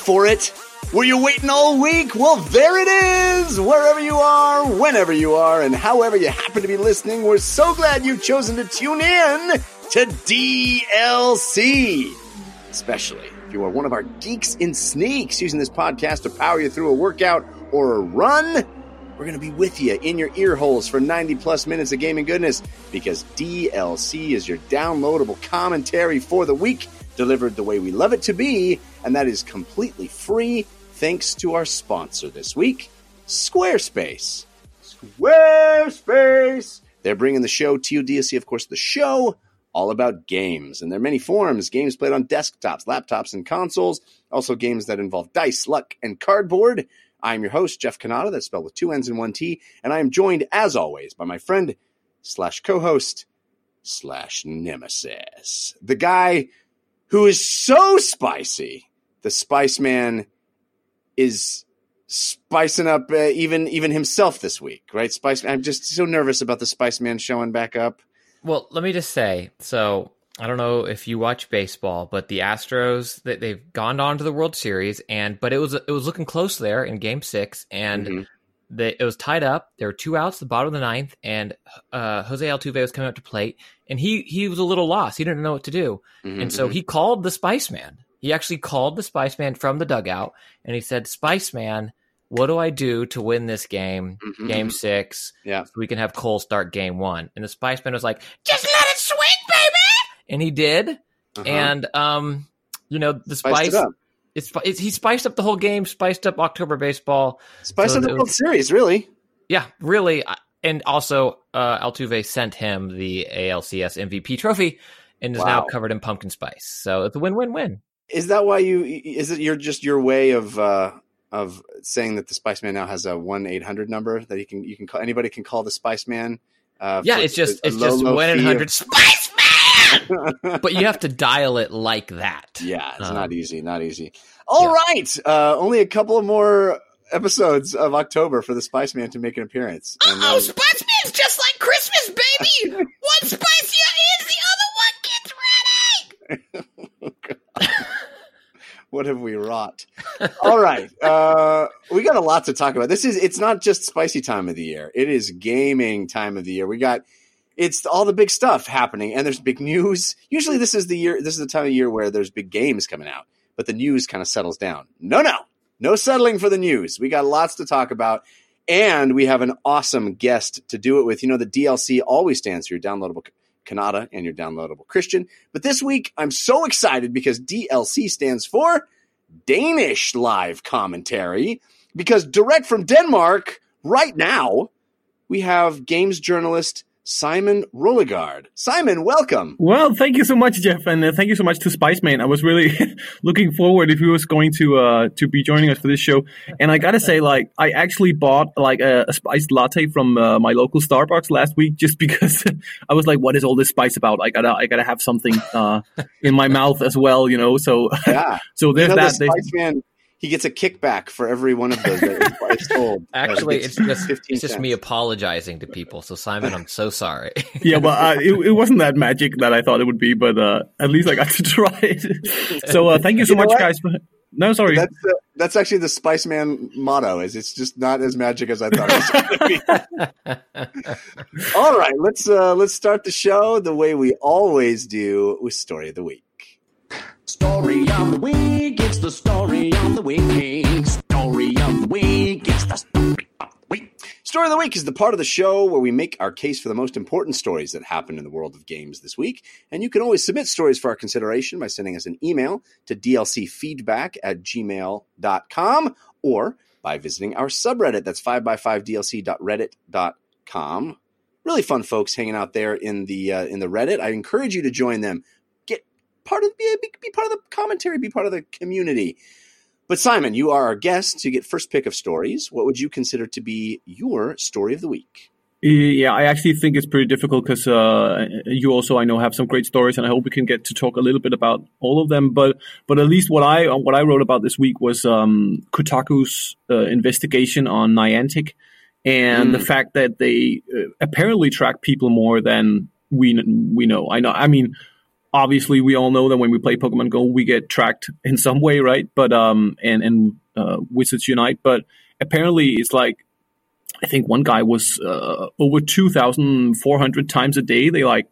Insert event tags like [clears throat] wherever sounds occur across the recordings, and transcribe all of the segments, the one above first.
For it? Were you waiting all week? Well, there it is! Wherever you are, whenever you are, and however you happen to be listening, we're so glad you've chosen to tune in to DLC. Especially if you are one of our geeks in sneaks using this podcast to power you through a workout or a run. We're going to be with you in your ear holes for 90 plus minutes of gaming goodness because DLC is your downloadable commentary for the week delivered the way we love it to be, and that is completely free thanks to our sponsor this week, Squarespace. Squarespace! They're bringing the show to you, DLC, of course, the show all about games. And there are many forms games played on desktops, laptops, and consoles, also games that involve dice, luck, and cardboard. I'm your host, Jeff Cannata, that's spelled with two N's and one T, and I am joined, as always, by my friend slash co host slash nemesis, the guy who is so spicy. The Spice Man is spicing up uh, even even himself this week, right? Spice. I'm just so nervous about the Spice Man showing back up. Well, let me just say, so I don't know if you watch baseball, but the Astros that they've gone on to the World Series, and but it was it was looking close there in Game Six, and Mhm. they, it was tied up. There were two outs at the bottom of the ninth, and uh, Jose Altuve was coming up to plate, and he he was a little lost. He didn't know what to do, Mhm, and so mhm. he called the Spice Man. He actually called the Spice Man from the dugout, and he said, "Spice Man, what do I do to win this game, Mhm, Game. Six, Yeah. so we can have Cole start Game One?" And the Spice Man was like, "Just let it swing, baby," and he did. Uh-huh. And um, you know, the Spice. it up. It's, it's he spiced up the whole game, spiced up October baseball. spiced so of the World Series, really. Yeah, really. And also, uh, Altuve sent him the ALCS MVP trophy and is now covered in pumpkin spice. So it's a win win win. Is that why you? Is it your just your way of uh, of saying that the Spice Man now has a one eight hundred number that you can you can call anybody can call the Spice Man? Uh, Yeah, for it's just it's low, just one eight hundred Spice Man. [laughs] but you have to dial it like that. Yeah, it's Um, not easy, not easy. All right, uh, only a couple of more episodes of October for the Spice Man to make an appearance. Oh, then- Spice Man's just like Christmas, baby. [laughs] One spicier is, the other one gets ready. [laughs] [laughs] what have we wrought? All right, uh, we got a lot to talk about. This is it's not just spicy time of the year; it is gaming time of the year. We got it's all the big stuff happening, and there's big news. Usually, this is the year. This is the time of year where there's big games coming out, but the news kind of settles down. No, no, no settling for the news. We got lots to talk about. And we have an awesome guest to do it with. You know, the DLC always stands for your downloadable Cannata and your downloadable Christian. But this week, I'm so excited because DLC stands for Danish live commentary. Because direct from Denmark, right now, we have games journalist Simon Roliggaard. Simon, welcome. Well, thank you so much, Jeff, and uh, thank you so much to Spice Man. I was really [laughs] looking forward if he was going to uh, to be joining us for this show. And I gotta say, like, I actually bought like a, a spiced latte from uh, my local Starbucks last week just [laughs] because I was like, "What is all this spice about? I gotta I gotta have something uh, in my mouth as well, you know." So [laughs] Yeah. so You there's know, that. There's- Spice Man, he gets a kickback for every one of those that [laughs] is sold. Uh, Actually, he it's just it's just me apologizing to people. So Simon, I'm so sorry. [laughs] yeah, but uh, it, it wasn't that magic that I thought it would be, but uh, at least I got to [laughs] try it. so uh, thank you so You much, guys. For, no, sorry. That's uh, that's actually the Spice Man motto. Is it's just not as magic as I thought it was going to be. All right, let's uh, let's start the show the way we always do with story of the week. Story of the week, it's the story of the week. Story of the week, it's the story of the week. Story of the Week is the part of the show where we make our case for the most important stories that happened in the world of games this week. And you can always submit stories for our consideration by sending us an email to dlcfeedback at gmail.com or by visiting our subreddit. That's 5x5dlc.reddit.com. Really fun folks hanging out there in the uh, in the Reddit. I encourage you to join them. Part of be, be part of the commentary, be part of the community. But Simon, you are our guest to get first pick of stories. What would you consider to be your story of the week? Yeah, I actually think it's pretty difficult because uh, you also, I know, have some great stories, and I hope we can get to talk a little bit about all of them. But but at least what I what I wrote about this week was um, Kotaku's uh, investigation on Niantic and Mm. the fact that they uh, apparently track people more than we we know. I know. I mean, obviously, we all know that when we play Pokemon Go, we get tracked in some way, right? But um, and and uh, Wizards Unite, but apparently, it's like I think one guy was uh, over 2,400 times a day. They like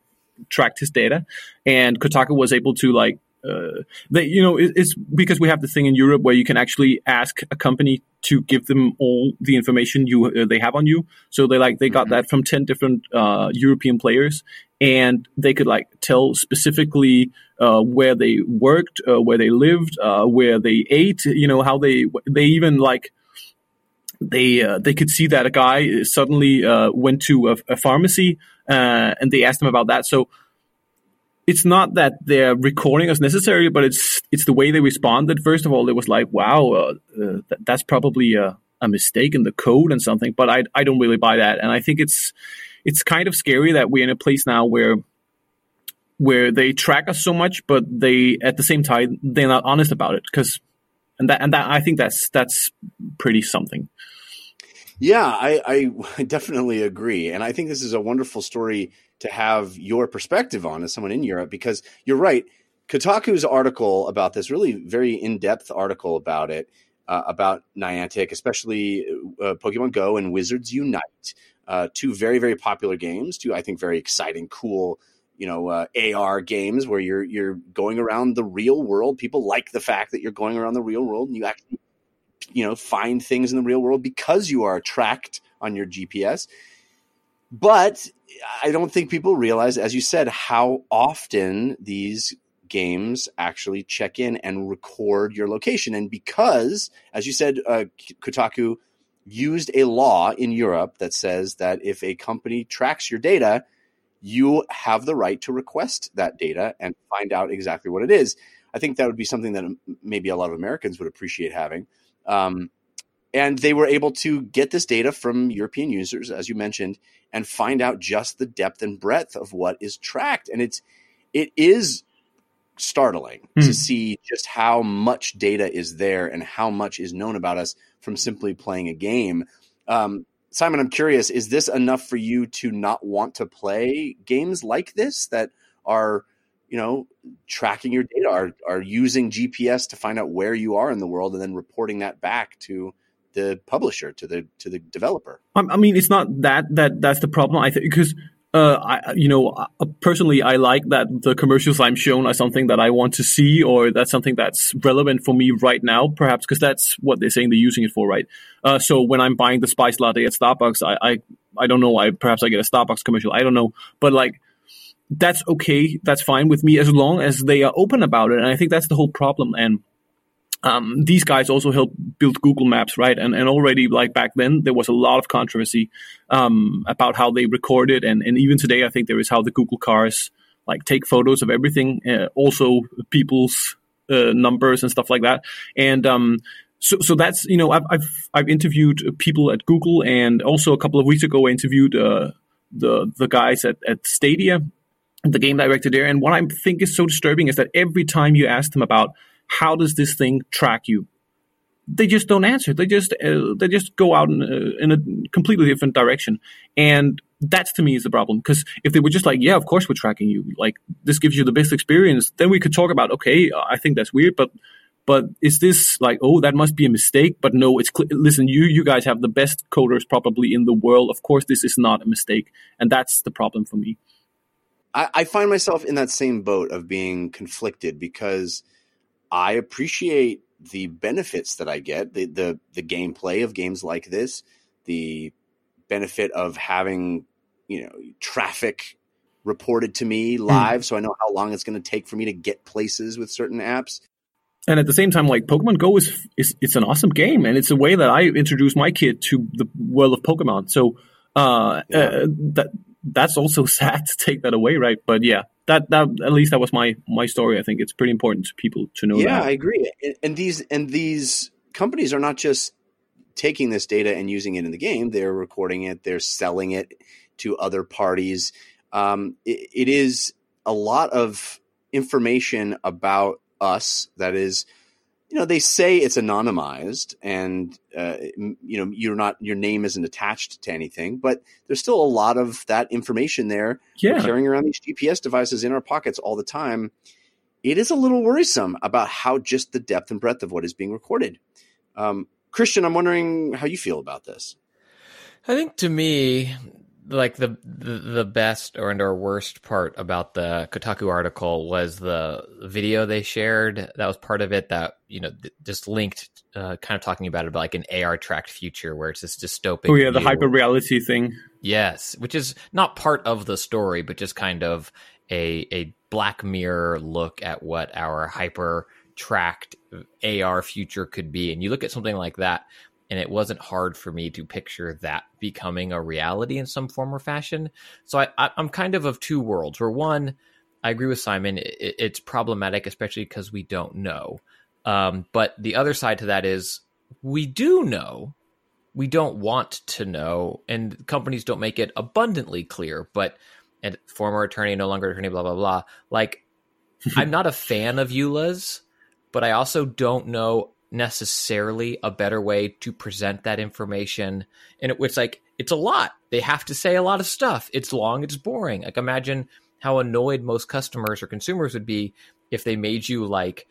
tracked his data, and Kotaku was able to like. Uh, they, you know, it, it's because we have the thing in Europe where you can actually ask a company to give them all the information you uh, they have on you. So they like they got that from ten different uh, European players, and they could like tell specifically uh, where they worked, uh, where they lived, uh, where they ate. You know how they they even like they uh, they could see that a guy suddenly uh, went to a, a pharmacy uh, and they asked him about that. So it's not that they're recording us necessarily, but it's it's the way they responded. First of all, it was like, wow, uh, uh, th- that's probably a, a mistake in the code and something. But I I don't really buy that, and I think it's it's kind of scary that we're in a place now where where they track us so much, but they at the same time they're not honest about it because. And that, and that, I think that's that's pretty something. Yeah, I, I [laughs] definitely agree. And I think this is a wonderful story to have your perspective on as someone in Europe because you're right. Kotaku's article about this, really very in depth article about it, uh, about Niantic, especially uh, Pokemon Go and Wizards Unite, uh, two very, very popular games, two, I think, very exciting, cool. You know, uh, AR games where you're you're going around the real world. People like the fact that you're going around the real world and you actually you know find things in the real world because you are tracked on your GPS. But I don't think people realize, as you said, how often these games actually check in and record your location. And because, as you said, uh, Kotaku used a law in Europe that says that if a company tracks your data, you have the right to request that data and find out exactly what it is. I think that would be something that maybe a lot of Americans would appreciate having. Um, and they were able to get this data from European users, as you mentioned, and find out just the depth and breadth of what is tracked. And it's it is startling Hmm. to see just how much data is there and how much is known about us from simply playing a game. Um, Simon, I'm curious: is this enough for you to not want to play games like this that are, you know, tracking your data, are are using GPS to find out where you are in the world, and then reporting that back to the publisher, to the to the developer? I, mean, it's not that that that's the problem. I think because uh, I you know uh, personally I like that the commercials I'm shown are something that I want to see or that's something that's relevant for me right now, perhaps because that's what they're saying they're using it for, right? Uh, so when I'm buying the spice latte at Starbucks, I, I I don't know. I perhaps I get a Starbucks commercial. I don't know, but like that's okay. That's fine with me as long as they are open about it. And I think that's the whole problem. And um, these guys also helped build Google Maps, right? And and already like back then there was a lot of controversy um, about how they recorded, and and even today I think there is how the Google cars like take photos of everything, uh, also people's uh, numbers and stuff like that. And um, so so that's you know I've I've I've interviewed people at Google, and also a couple of weeks ago I interviewed uh, the the guys at at Stadia, the game director there. And what I think is so disturbing is that every time you ask them about how does this thing track you, they just don't answer. They just uh, they just go out in a, in a completely different direction, and that's to me is the problem. Because if they were just like, yeah, of course we're tracking you, like this gives you the best experience, then we could talk about, okay, I think that's weird, but but is this like, oh, that must be a mistake? But no, it's cl- listen, you you guys have the best coders probably in the world. Of course, this is not a mistake, and that's the problem for me. I, I find myself in that same boat of being conflicted because I appreciate the benefits that I get, the the the gameplay of games like this, the benefit of having you know traffic reported to me live, so I know how long it's going to take for me to get places with certain apps. and at the same time, like Pokemon Go is, is it's an awesome game, and it's a way that I introduce my kid to the world of Pokemon. So uh, Yeah. uh, that that's also [laughs] sad to take that away, right? But yeah, that that at least that was my my story. I think it's pretty important to people to know yeah, that. I agree. And, and these and these companies are not just taking this data and using it in the game; they're recording it, they're selling it to other parties. Um, it, it is a lot of information about us that is you know they say it's anonymized and uh, you know you're not your name isn't attached to anything but there's still a lot of that information there. We're yeah. carrying around these gps devices in our pockets all the time. It is a little worrisome about how just the depth and breadth of what is being recorded. Um, christian i'm wondering how you feel about this. I think to me, like the, the the best or and or worst part about the Kotaku article was the video they shared. That was part of it that you know th- just linked, uh, kind of talking about it about like an AR tracked future where it's this dystopic. Oh yeah, the hyper reality thing. Yes, which is not part of the story, but just kind of a a Black Mirror look at what our hyper tracked AR future could be. And you look at something like that, and it wasn't hard for me to picture that becoming a reality in some form or fashion. So I, I, I'm kind of of two worlds. Where one, I agree with Simon, it, it's problematic, especially because we don't know. Um, but the other side to that is we do know we don't want to know, and companies don't make it abundantly clear. But and former attorney, no longer attorney, blah blah blah. Like, [laughs] I'm not a fan of EULAs, but I also don't know necessarily a better way to present that information. And it, it's like it's a lot. They have to say a lot of stuff. It's long. It's boring. Like imagine how annoyed most customers or consumers would be if they made you like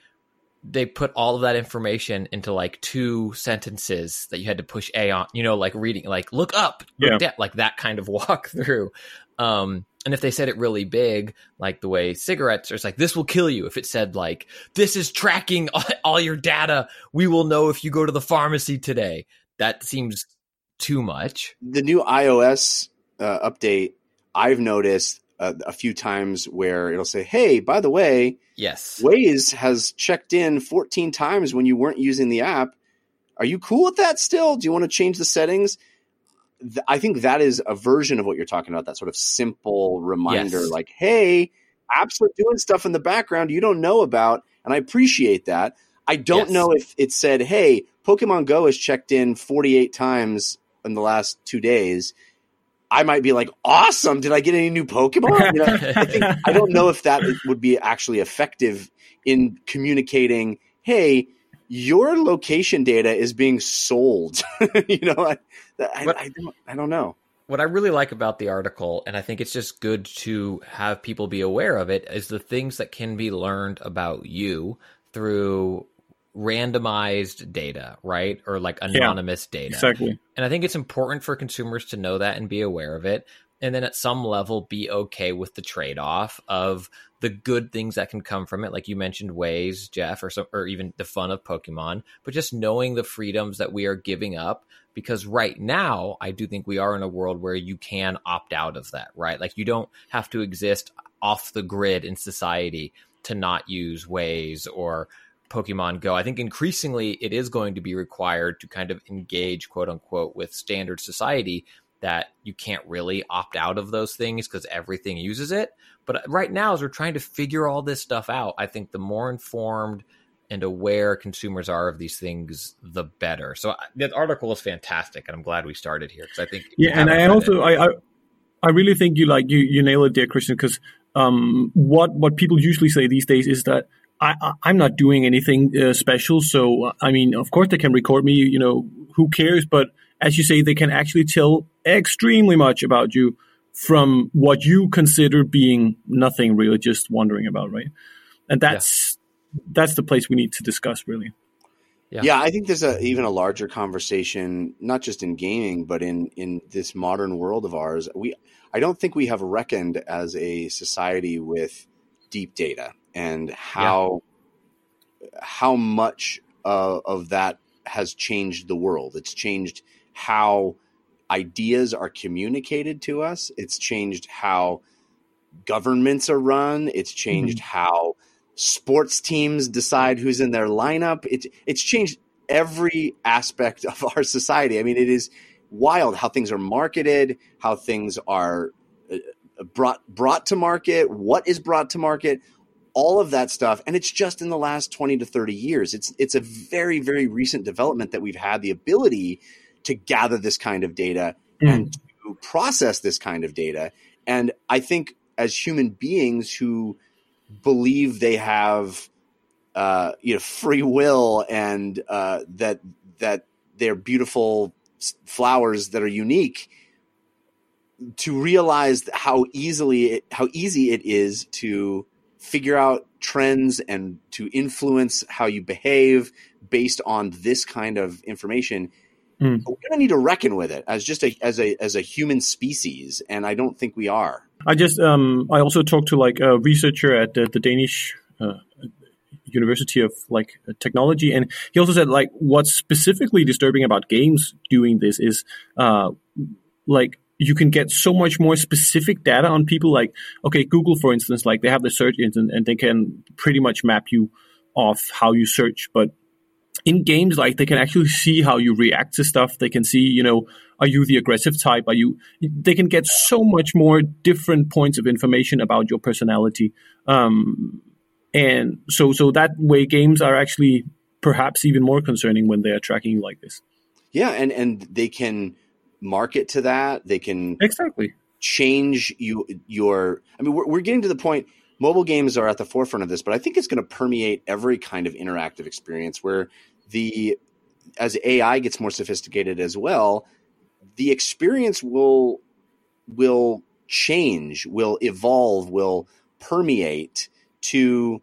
they put all of that information into like two sentences that you had to push A on, you know, like reading, like look up, look Yeah. down, like that kind of walkthrough. [laughs] Um, and if they said it really big, like the way cigarettes are, it's like this will kill you. If it said like this is tracking all, [laughs] all your data, we will know if you go to the pharmacy today. That seems too much. the new iOS uh, update, I've noticed uh, a few times where it'll say, "Hey, by the way, Yes. Waze has checked in 14 times when you weren't using the app. Are you cool with that still? Do you want to change the settings?" Th- I think that is a version of what you're talking about. That sort of simple reminder, Yes. like, "Hey, apps are doing stuff in the background you don't know about," and I appreciate that. I don't Yes. know if it said, "Hey, Pokemon Go has checked in 48 times in the last two days." I might be like, "Awesome! Did I get any new Pokemon?" You know, I think I don't know if that would be actually effective in communicating. Hey, your location data is being sold. [laughs] you know, I, I, What- I don't, I don't know. what I really like about the article, and I think it's just good to have people be aware of it, is the things that can be learned about you through randomized data, right? Or like anonymous data. Exactly. And I think it's important for consumers to know that and be aware of it. And then at some level, be okay with the trade off of the good things that can come from it. Like you mentioned, Waze, Jeff, or, some, or even the fun of Pokemon, but just knowing the freedoms that we are giving up. Because right now, I do think we are in a world where you can opt out of that, right? Like you don't have to exist off the grid in society to not use Waze or Pokemon Go. I think increasingly it is going to be required to kind of engage, quote unquote, with standard society that you can't really opt out of those things because everything uses it. But right now, as we're trying to figure all this stuff out, I think the more informed and aware consumers are of these things, the better. So that article is fantastic, and I'm glad we started here because I think Yeah, and I also. I, I I really think you like you you nail it there, Christian. Because um, what what people usually say these days is that I, I I'm not doing anything uh, special. So I mean, of course they can record me. You know, who cares? But as you say, they can actually tell extremely much about you from what you consider being nothing really, just wondering about, right? And that's that's the place we need to discuss really. Yeah. Yeah. I think there's a even a larger conversation, not just in gaming, but in in this modern world of ours. We I don't think we have reckoned as a society with deep data and how how much uh, of that has changed the world. It's changed how ideas are communicated to us. It's changed how governments are run. It's changed mm-hmm. how sports teams decide who's in their lineup. It's it's changed every aspect of our society. I mean, it is wild how things are marketed, how things are uh, brought brought to market, what is brought to market, all of that stuff, and it's just in the last twenty to thirty years. It's it's a very very recent development that we've had the ability to gather this kind of data mm. and to process this kind of data. And I think as human beings who believe they have uh, you know free will and uh, that that they're beautiful flowers that are unique to realize how easily it, how easy it is to figure out trends and to influence how you behave based on this kind of information mm. we're going to need to reckon with it as just a as a as a human species and i don't think we are I just um, I also talked to like a researcher at the, the Danish uh, University of like Technology, and he also said like what's specifically disturbing about games doing this is uh, like you can get so much more specific data on people. Like okay, Google for instance, like they have the search engine and they can pretty much map you off how you search, but in games like they can actually see how you react to stuff. They can see you know are you the aggressive type? Are you they can get so much more different points of information about your personality. Um, and so so that way games are actually perhaps even more concerning when they are tracking you like this. Yeah and and they can market to that. They can exactly. change you your i mean we're, we're getting to the point mobile games are at the forefront of this but i think it's going to permeate every kind of interactive experience where the as AI gets more sophisticated as well, the experience will will change, will evolve, will permeate to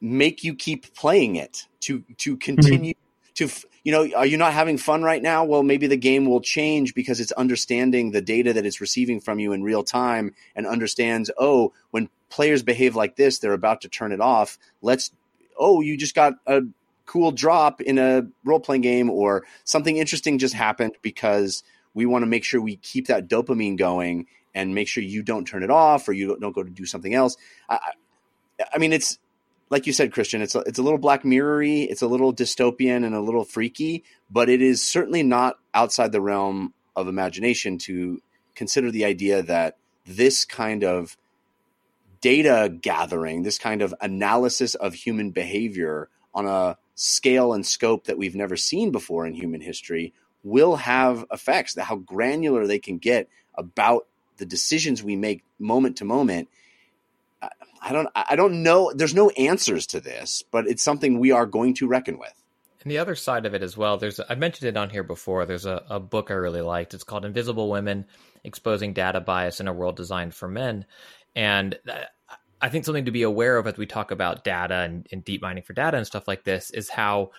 make you keep playing it, to to continue mm-hmm. to you know, are you not having fun right now? Well, maybe the game will change because it's understanding the data that it's receiving from you in real time and understands, oh, when players behave like this, they're about to turn it off. Let's oh, you just got a cool drop in a role playing game or something interesting just happened because we want to make sure we keep that dopamine going and make sure you don't turn it off or you don't go to do something else. I, I mean, it's like you said, Christian. It's a, it's a little Black Mirrory, it's a little dystopian and a little freaky, but it is certainly not outside the realm of imagination to consider the idea that this kind of data gathering, this kind of analysis of human behavior on a scale and scope that we've never seen before in human history will have effects how granular they can get about the decisions we make moment to moment. I don't i don't know there's no answers to this but it's something we are going to reckon with. And the other side of it as well there's i mentioned it on here before there's a, a book i really liked. It's called invisible women exposing data bias in a world designed for men and I think something to be aware of as we talk about data and, and, deep mining for data and stuff like this is how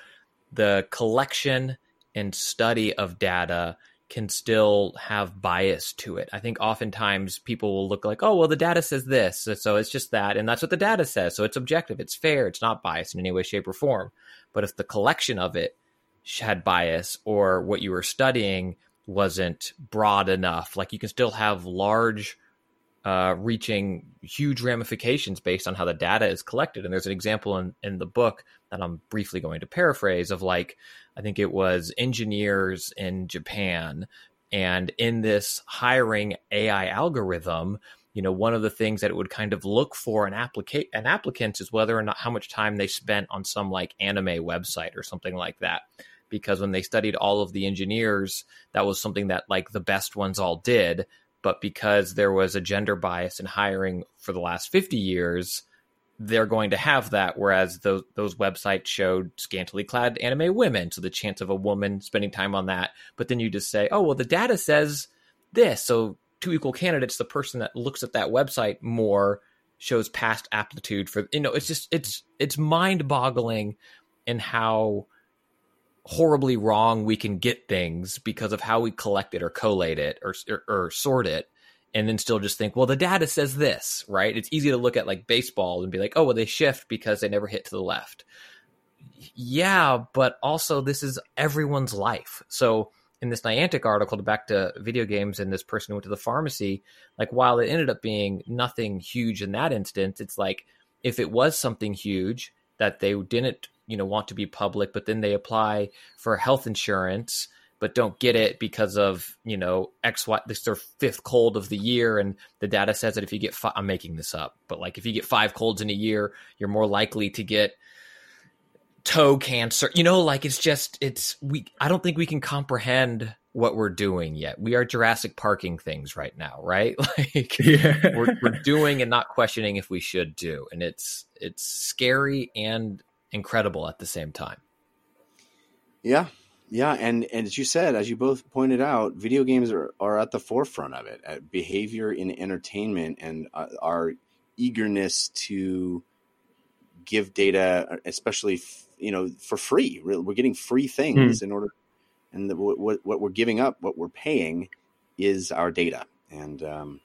the collection and study of data can still have bias to it. I think oftentimes people will look like, oh, well, the data says this. So it's just that. And that's what the data says. So it's objective, it's fair, it's not biased in any way, shape, or form. But if the collection of it had bias or what you were studying wasn't broad enough, like you can still have large uh, reaching huge ramifications based on how the data is collected. And there's an example in, in the book that I'm briefly going to paraphrase of like, I think it was engineers in Japan. And in this hiring AI algorithm, you know, one of the things that it would kind of look for an applicant an applicant is whether or not how much time they spent on some like anime website or something like that. Because when they studied all of the engineers, that was something that like the best ones all did but because there was a gender bias in hiring for the last 50 years they're going to have that whereas those those websites showed scantily clad anime women. So the chance of a woman spending time on that but then you just say oh well the data says this. So two equal candidates the person that looks at that website more shows past aptitude for you know it's just it's it's mind boggling in how horribly wrong we can get things because of how we collect it or collate it or, or, or sort it and then still just think, well, the data says this, right? It's easy to look at like baseball and be like, oh, well, they shift because they never hit to the left. Yeah, but also this is everyone's life. So in this Niantic article, to back to video games and this person who went to the pharmacy, like while it ended up being nothing huge in that instance, it's like if it was something huge that they didn't, you know, want to be public, but then they apply for health insurance but don't get it because of you know X Y. This is their fifth cold of the year, and the data says that if you get five, I'm making this up, but like if you get five colds in a year, you're more likely to get toe cancer. You know, like it's just it's we. I don't think we can comprehend what we're doing yet. We are Jurassic Parking things right now, right? [laughs] Like Yeah. we're, we're doing and not questioning if we should do, and it's it's scary and incredible at the same time. Yeah, yeah, and and as you said, as you both pointed out, video games are, are at the forefront of it. At behavior in entertainment and uh, our eagerness to give data, especially f- you know for free. We're we're getting free things in order, and the, what what we're giving up, what we're paying, is our data. And um,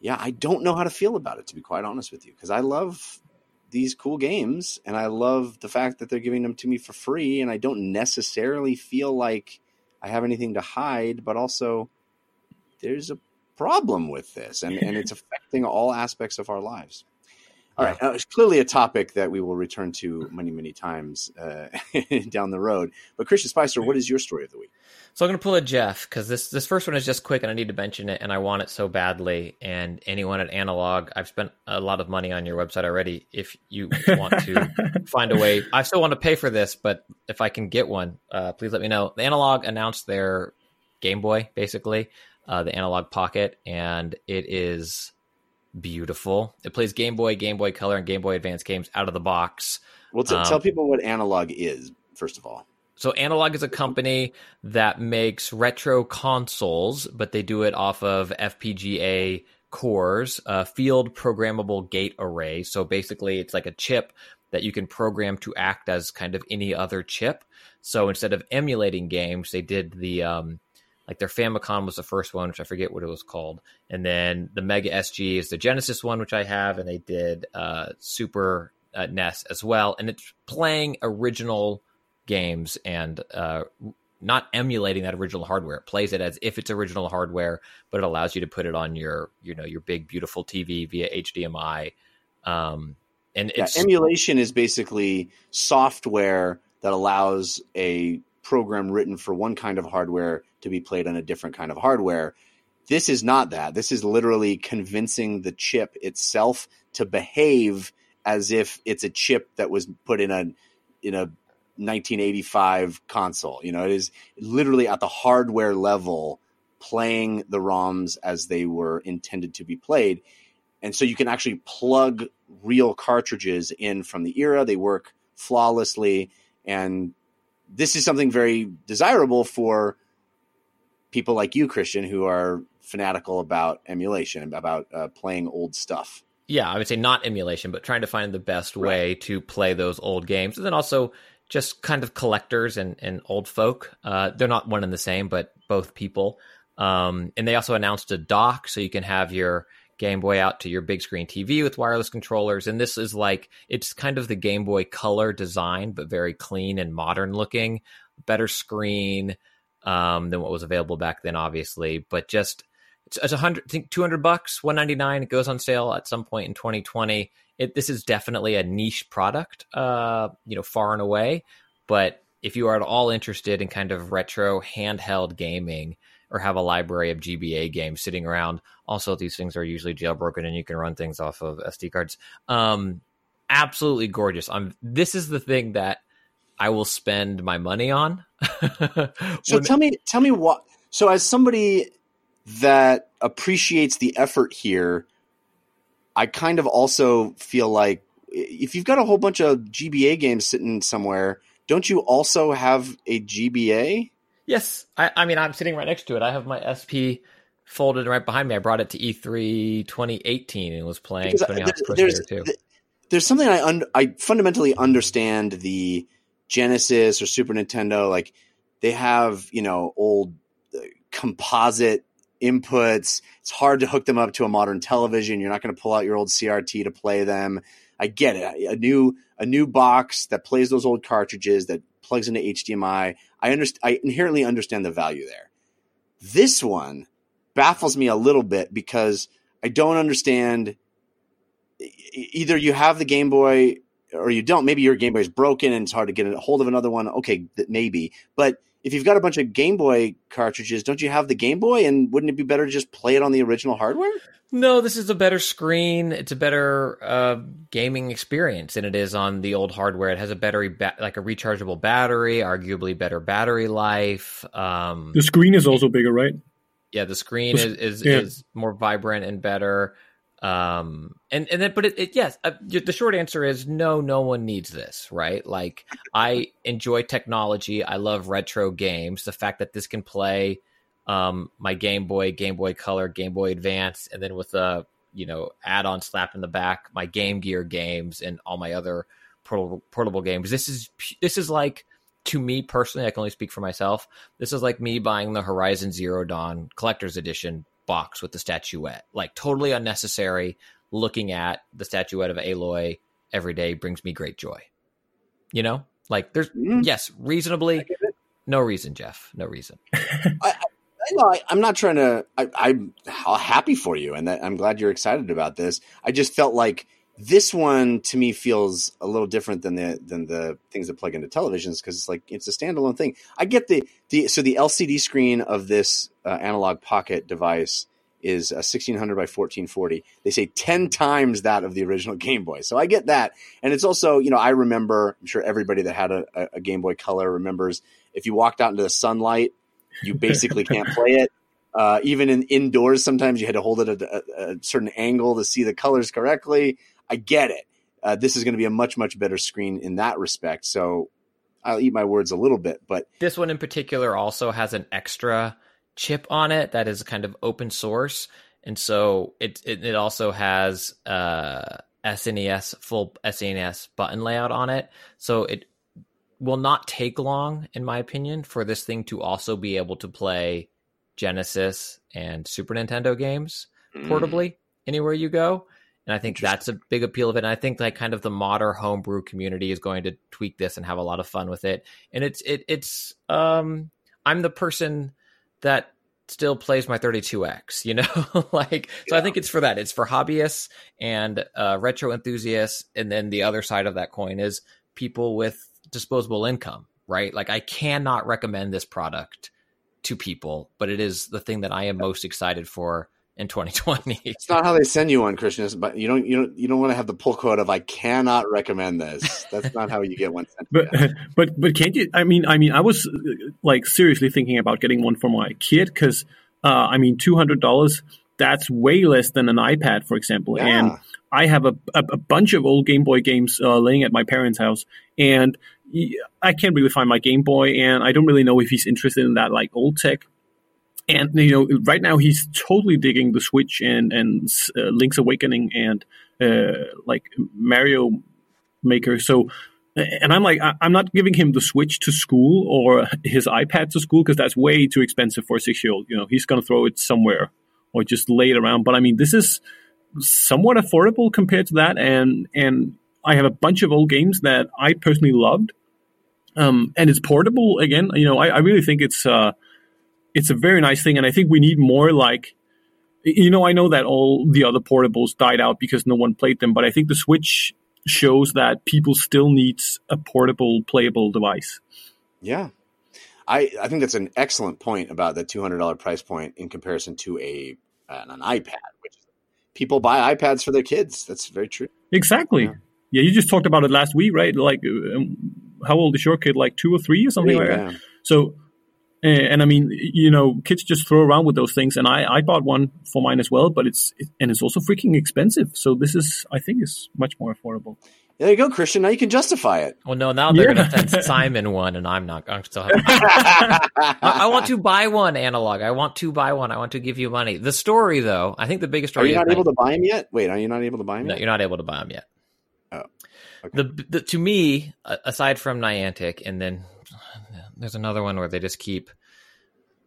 yeah, I don't know how to feel about it to be quite honest with you, because I love these cool games and I love the fact that they're giving them to me for free and I don't necessarily feel like I have anything to hide, but also there's a problem with this and, and it's [laughs] affecting all aspects of our lives. All right, uh, it's clearly a topic that we will return to many, many times uh, [laughs] down the road. But Christian Spicer, what is your story of the week? So I'm going to pull a Jeff because this this first one is just quick and I need to mention it and I want it so badly. And anyone at Analogue, I've spent a lot of money on your website already. If you want to [laughs] find a way, I still want to pay for this, but if I can get one, uh, please let me know. The Analogue announced their Game Boy, basically, uh, the Analogue Pocket, and it is beautiful. It plays Game Boy, Game Boy Color, and Game Boy Advance games out of the box. Well, t- Um, tell people what Analogue is, first of all. So Analogue is a company that makes retro consoles, but they do it off of FPGA cores, uh, field programmable gate array. So basically, it's like a chip that you can program to act as kind of any other chip. So instead of emulating games, they did the um, like their Famicom was the first one, which I forget what it was called, and then the Mega SG is the Genesis one, which I have, and they did uh, Super uh, NES as well, and it's playing original games and uh, not emulating that original hardware. It plays it as if it's original hardware, but it allows you to put it on your you know your big beautiful TV via HDMI. Um, and Yeah, emulation is basically software that allows a program written for one kind of hardware to be played on a different kind of hardware. This is not that. This is literally convincing the chip itself to behave as if it's a chip that was put in a in a 1985 console. You know, it is literally at the hardware level playing the ROMs as they were intended to be played. And so you can actually plug real cartridges in from the era. They work flawlessly. And this is something very desirable for people like you, Christian, who are fanatical about emulation, about uh, playing old stuff. yeah, I would say not emulation, but trying to find the best way to play those old games. And then also just kind of collectors and, and old folk. Uh, they're not one and the same, but both people. Um, and they also announced a dock so you can have your Game Boy out to your big screen TV with wireless controllers. And this is like, it's kind of the Game Boy Color design, but very clean and modern looking, better screen um, than what was available back then, obviously. But just, it's, it's a hundred, I think 200 bucks, 199. It goes on sale at some point in 2020. It, this is definitely a niche product, uh, you know, far and away. But if you are at all interested in kind of retro handheld gaming or have a library of GBA games sitting around, also these things are usually jailbroken and you can run things off of SD cards. Um, absolutely gorgeous. I'm. This is the thing that I will spend my money on. [laughs] So tell me, tell me what. So as somebody that appreciates the effort here, I kind of also feel like if you've got a whole bunch of GBA games sitting somewhere, don't you also have a GBA? Yes, I, I mean I'm sitting right next to it. I have my SP folded right behind me. I brought it to E E3 2018 and was playing Because Tony Hawk's Pro there's, Skater 2. there's something I un- I fundamentally understand the Genesis or Super Nintendo. Like they have you know old uh, composite inputs. It's hard to hook them up to a modern television. You're not going to pull out your old CRT to play them. I get it. A new a new box that plays those old cartridges that plugs into HDMI. I underst- I inherently understand the value there. This one baffles me a little bit because I don't understand. Either you have the Game Boy or you don't. Maybe your Game Boy is broken and it's hard to get a hold of another one. Okay, maybe. But if you've got a bunch of Game Boy cartridges, don't you have the Game Boy? And wouldn't it be better to just play it on the original hardware? No, this is a better screen. It's a better uh, gaming experience than it is on the old hardware. It has a battery, ba- like a rechargeable battery, arguably better battery life. Um, The screen is also bigger, right? yeah, the screen The is is, yeah. is more vibrant and better. Um, and and then, but it, it yes, uh, the short answer is no. No one needs this, right? Like I [laughs] enjoy technology. I love retro games. The fact that this can play um, my Game Boy, Game Boy Color, Game Boy Advance, and then with a you know add-on slap in the back, my Game Gear games and all my other portable, portable games. This is this is like to me personally. I can only speak for myself. This is like me buying the Horizon Zero Dawn Collector's Edition box with the statuette. Like totally unnecessary. Looking at the statuette of Aloy every day brings me great joy. You know, like there's Mm. yes, reasonably. No reason, Jeff. No reason. [laughs] I know I, I'm not trying to. I, I'm happy for you, and that I'm glad you're excited about this. I just felt like this one to me feels a little different than the than the things that plug into televisions because it's like it's a standalone thing. I get the the so the LCD screen of this uh, Analogue Pocket device is a 1600 by 1440. They say 10 times that of the original [laughs] Game Boy. So I get that. And it's also, you know, I remember, I'm sure everybody that had a, a- Game Boy Color remembers if you walked out into the sunlight, you basically can't [laughs] play it. Uh, even in indoors, sometimes you had to hold it at a, a certain angle to see the colors correctly. I get it. Uh, this is going to be a much, much better screen in that respect. So I'll eat my words a little bit, but This one in particular also has an extra chip on it that is kind of open source, and so it it, it also has uh, SNES full SNES button layout on it. So it will not take long, in my opinion, for this thing to also be able to play Genesis and Super Nintendo games mm, portably anywhere you go. And I think that's a big appeal of it. And I think like kind of the modern homebrew community is going to tweak this and have a lot of fun with it. And it's it it's um I'm the person that still plays my 32x, you know? [laughs] like so I think it's for that. It's for hobbyists and uh retro enthusiasts and then the other side of that coin is people with disposable income, right? Like I cannot recommend this product to people, but it is the thing that I am most excited for in 2020. [laughs] It's not how they send you one, Christian. But you don't you don't you don't want to have the pull quote of I cannot recommend this. That's not how you get one sent. But [laughs] but but can't you? I mean, I mean, I was like seriously thinking about getting one for my kid because uh, I mean, two hundred dollars. That's way less than an iPad, for example. Yeah. And I have a, a, a bunch of old Game Boy games uh, laying at my parents' house, and I can't really find my Game Boy, and I don't really know if he's interested in that like old tech. And you know, right now he's totally digging the Switch and and uh, Link's Awakening and uh, like Mario Maker. So, and I'm like, I, I'm not giving him the Switch to school or his iPad to school because that's way too expensive for a six year old. You know, he's going to throw it somewhere or just lay it around. But I mean, this is somewhat affordable compared to that, and and I have a bunch of old games that I personally loved. Um, and it's portable again. You know, I, I really think it's uh, it's a very nice thing, and I think we need more like you know, I know that all the other portables died out because no one played them, but I think the Switch shows that people still needs a portable playable device. Yeah. I, I think that's an excellent point about the two hundred dollar price point in comparison to a an, an iPad, which people buy iPads for their kids. That's very true. Exactly. Yeah. Yeah, you just talked about it last week, right? Like, um, how old is your kid? Like two or three or something like that. Yeah. So, uh, Eh, and I mean, you know, kids just throw around with those things, and I, I bought one for mine as well, but it's and it's also freaking expensive. So this is, I think, is much more affordable. There you go, Christian. Now you can justify it. Well, no, now they're Yeah. going to send Simon one, and I'm not. I'm still. [laughs] I, I want to buy one Analogue. I want to buy one. I want to give you money. The story, though, I think the biggest story. Are story. you is not my- able to buy them yet? Wait, are you not able to buy them No, yet? you're not able to buy them yet. Oh, okay. The, the to me, aside from Niantic, and then there's another one where they just keep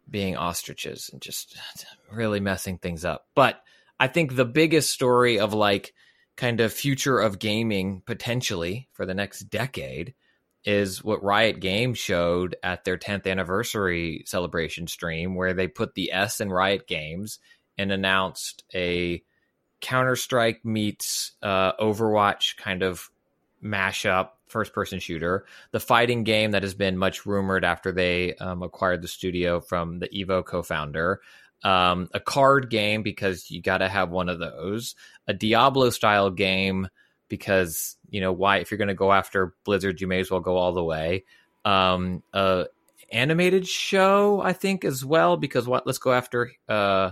being ostriches and just [laughs] really messing things up. But I think the biggest story of like kind of future of gaming potentially for the next decade is what Riot Games showed at their 10th anniversary celebration stream, where they put the S in Riot Games and announced a Counter Strike meets uh, Overwatch kind of mashup first person shooter, the fighting game that has been much rumored after they um, acquired the studio from the Evo co founder. Um, a card game because you got to have one of those, a Diablo style game because you know why if you're going to go after Blizzard, you may as well go all the way. Um, animated show, I think, as well because what? Let's go after uh,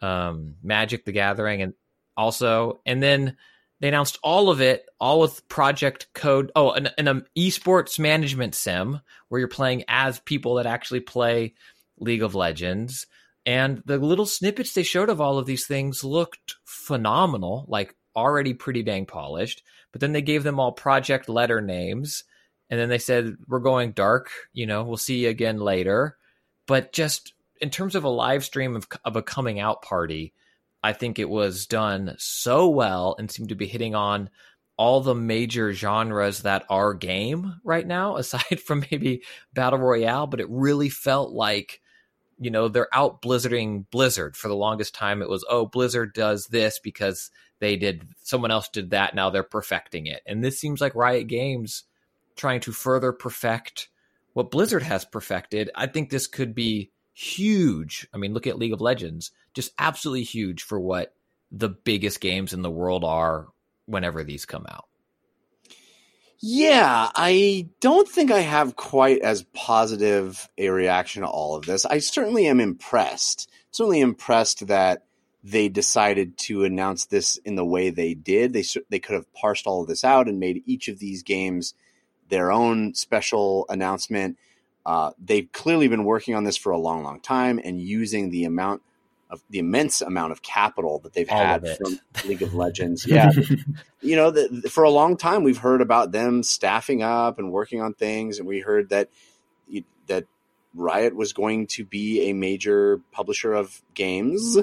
um, Magic the Gathering and also, and then they announced all of it, all with Project Code. Oh, an, an um, esports management sim where you're playing as people that actually play League of Legends. And the little snippets they showed of all of these things looked phenomenal, like already pretty dang polished. But then they gave them all project letter names. And then they said, We're going dark. You know, we'll see you again later. But just in terms of a live stream of, of a coming out party, I think it was done so well and seemed to be hitting on all the major genres that are game right now, [laughs] aside from maybe Battle Royale. But it really felt like you know they're out blizzarding blizzard for the longest time it was oh blizzard does this because they did someone else did that now they're perfecting it and this seems like riot games trying to further perfect what blizzard has perfected i think this could be huge i mean look at league of legends just absolutely huge for what the biggest games in the world are whenever these come out yeah, I don't think I have quite as positive a reaction to all of this. I certainly am impressed. Certainly impressed that they decided to announce this in the way they did. They they could have parsed all of this out and made each of these games their own special announcement. Uh, they've clearly been working on this for a long, long time and using the amount of the immense amount of capital that they've All had from [laughs] League of Legends. Yeah, you know, the, for a long time we've heard about them staffing up and working on things, and we heard that that Riot was going to be a major publisher of games,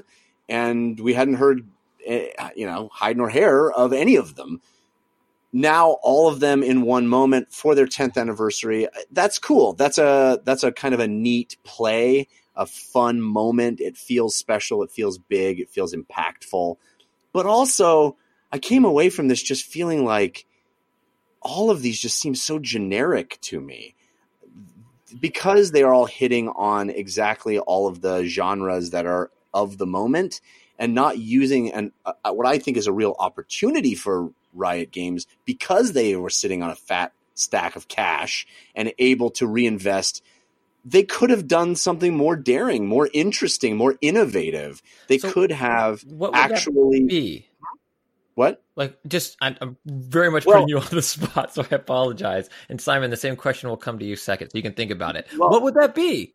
and we hadn't heard, eh, you know, hide nor hair of any of them. Now all of them in one moment for their 10th anniversary. That's cool. That's a that's a kind of a neat play a fun moment. It feels special. It feels big. It feels impactful. But also, I came away from this just feeling like all of these just seem so generic to me because they are all hitting on exactly all of the genres that are of the moment and not using an uh, what I think is a real opportunity for Riot Games because they were sitting on a fat stack of cash and able to reinvest they could have done something more daring, more interesting, more innovative. They So could have what would that actually be what? like just I'm, I'm very much Well- putting you on the [laughs] spot so i apologize and simon the same question will come to you second so you can think about it Well- what would that be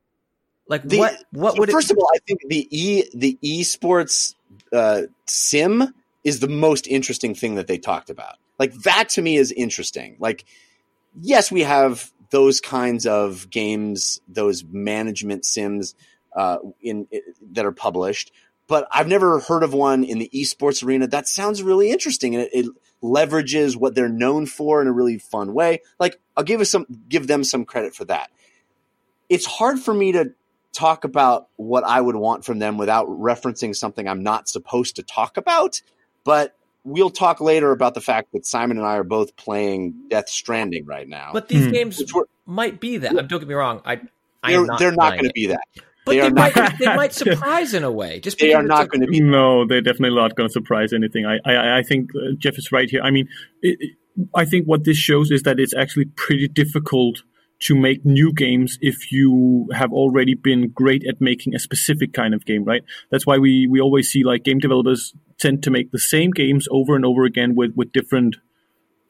like The- what what So would first it of all, I think the e the esports uh, sim is the most interesting thing that they talked about. Like that to me is interesting. Like yes, we have those kinds of games, those management sims uh, in, that are published, but I've never heard of one in the esports arena. That sounds really interesting, and it, it leverages what they're known for in a really fun way. Like I'll give us some, give them some credit for that. It's hard for me to talk about what I would want from them without referencing something I'm not supposed to talk about. But we'll talk later about the fact that Simon and I are both playing Death Stranding right now. but these Hmm. games might be that don't get me wrong i I they're not not going to be that. but they they, might not- they might surprise in a way just They are it's not a- going to be. No, they're definitely not going to surprise anything. I, I, I think uh, Jeff is right here. I mean, it, it- I think what this shows is that it's actually pretty difficult to make new games if you have already been great at making a specific kind of game, right? That's why we, we always see like game developers tend to make the same games over and over again with, with different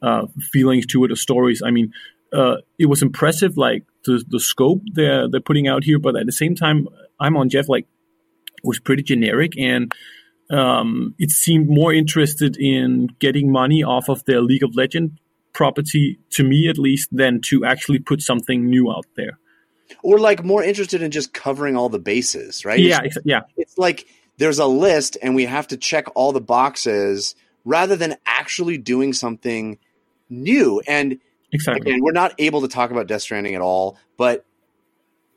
uh, feelings to it or stories. I mean, uh, it was impressive, like the the scope they're they're putting out here, but at the same time, I'm on Jeff. Like, it was pretty generic, and um, it seemed more interested in getting money off of their League of Legend property, to me at least, than to actually put something new out there. Or like more interested in just covering all the bases, right? Yeah, ex- yeah, it's like there's a list and we have to check all the boxes rather than actually doing something new. And exactly. Again, we're not able to talk about Death Stranding at all, but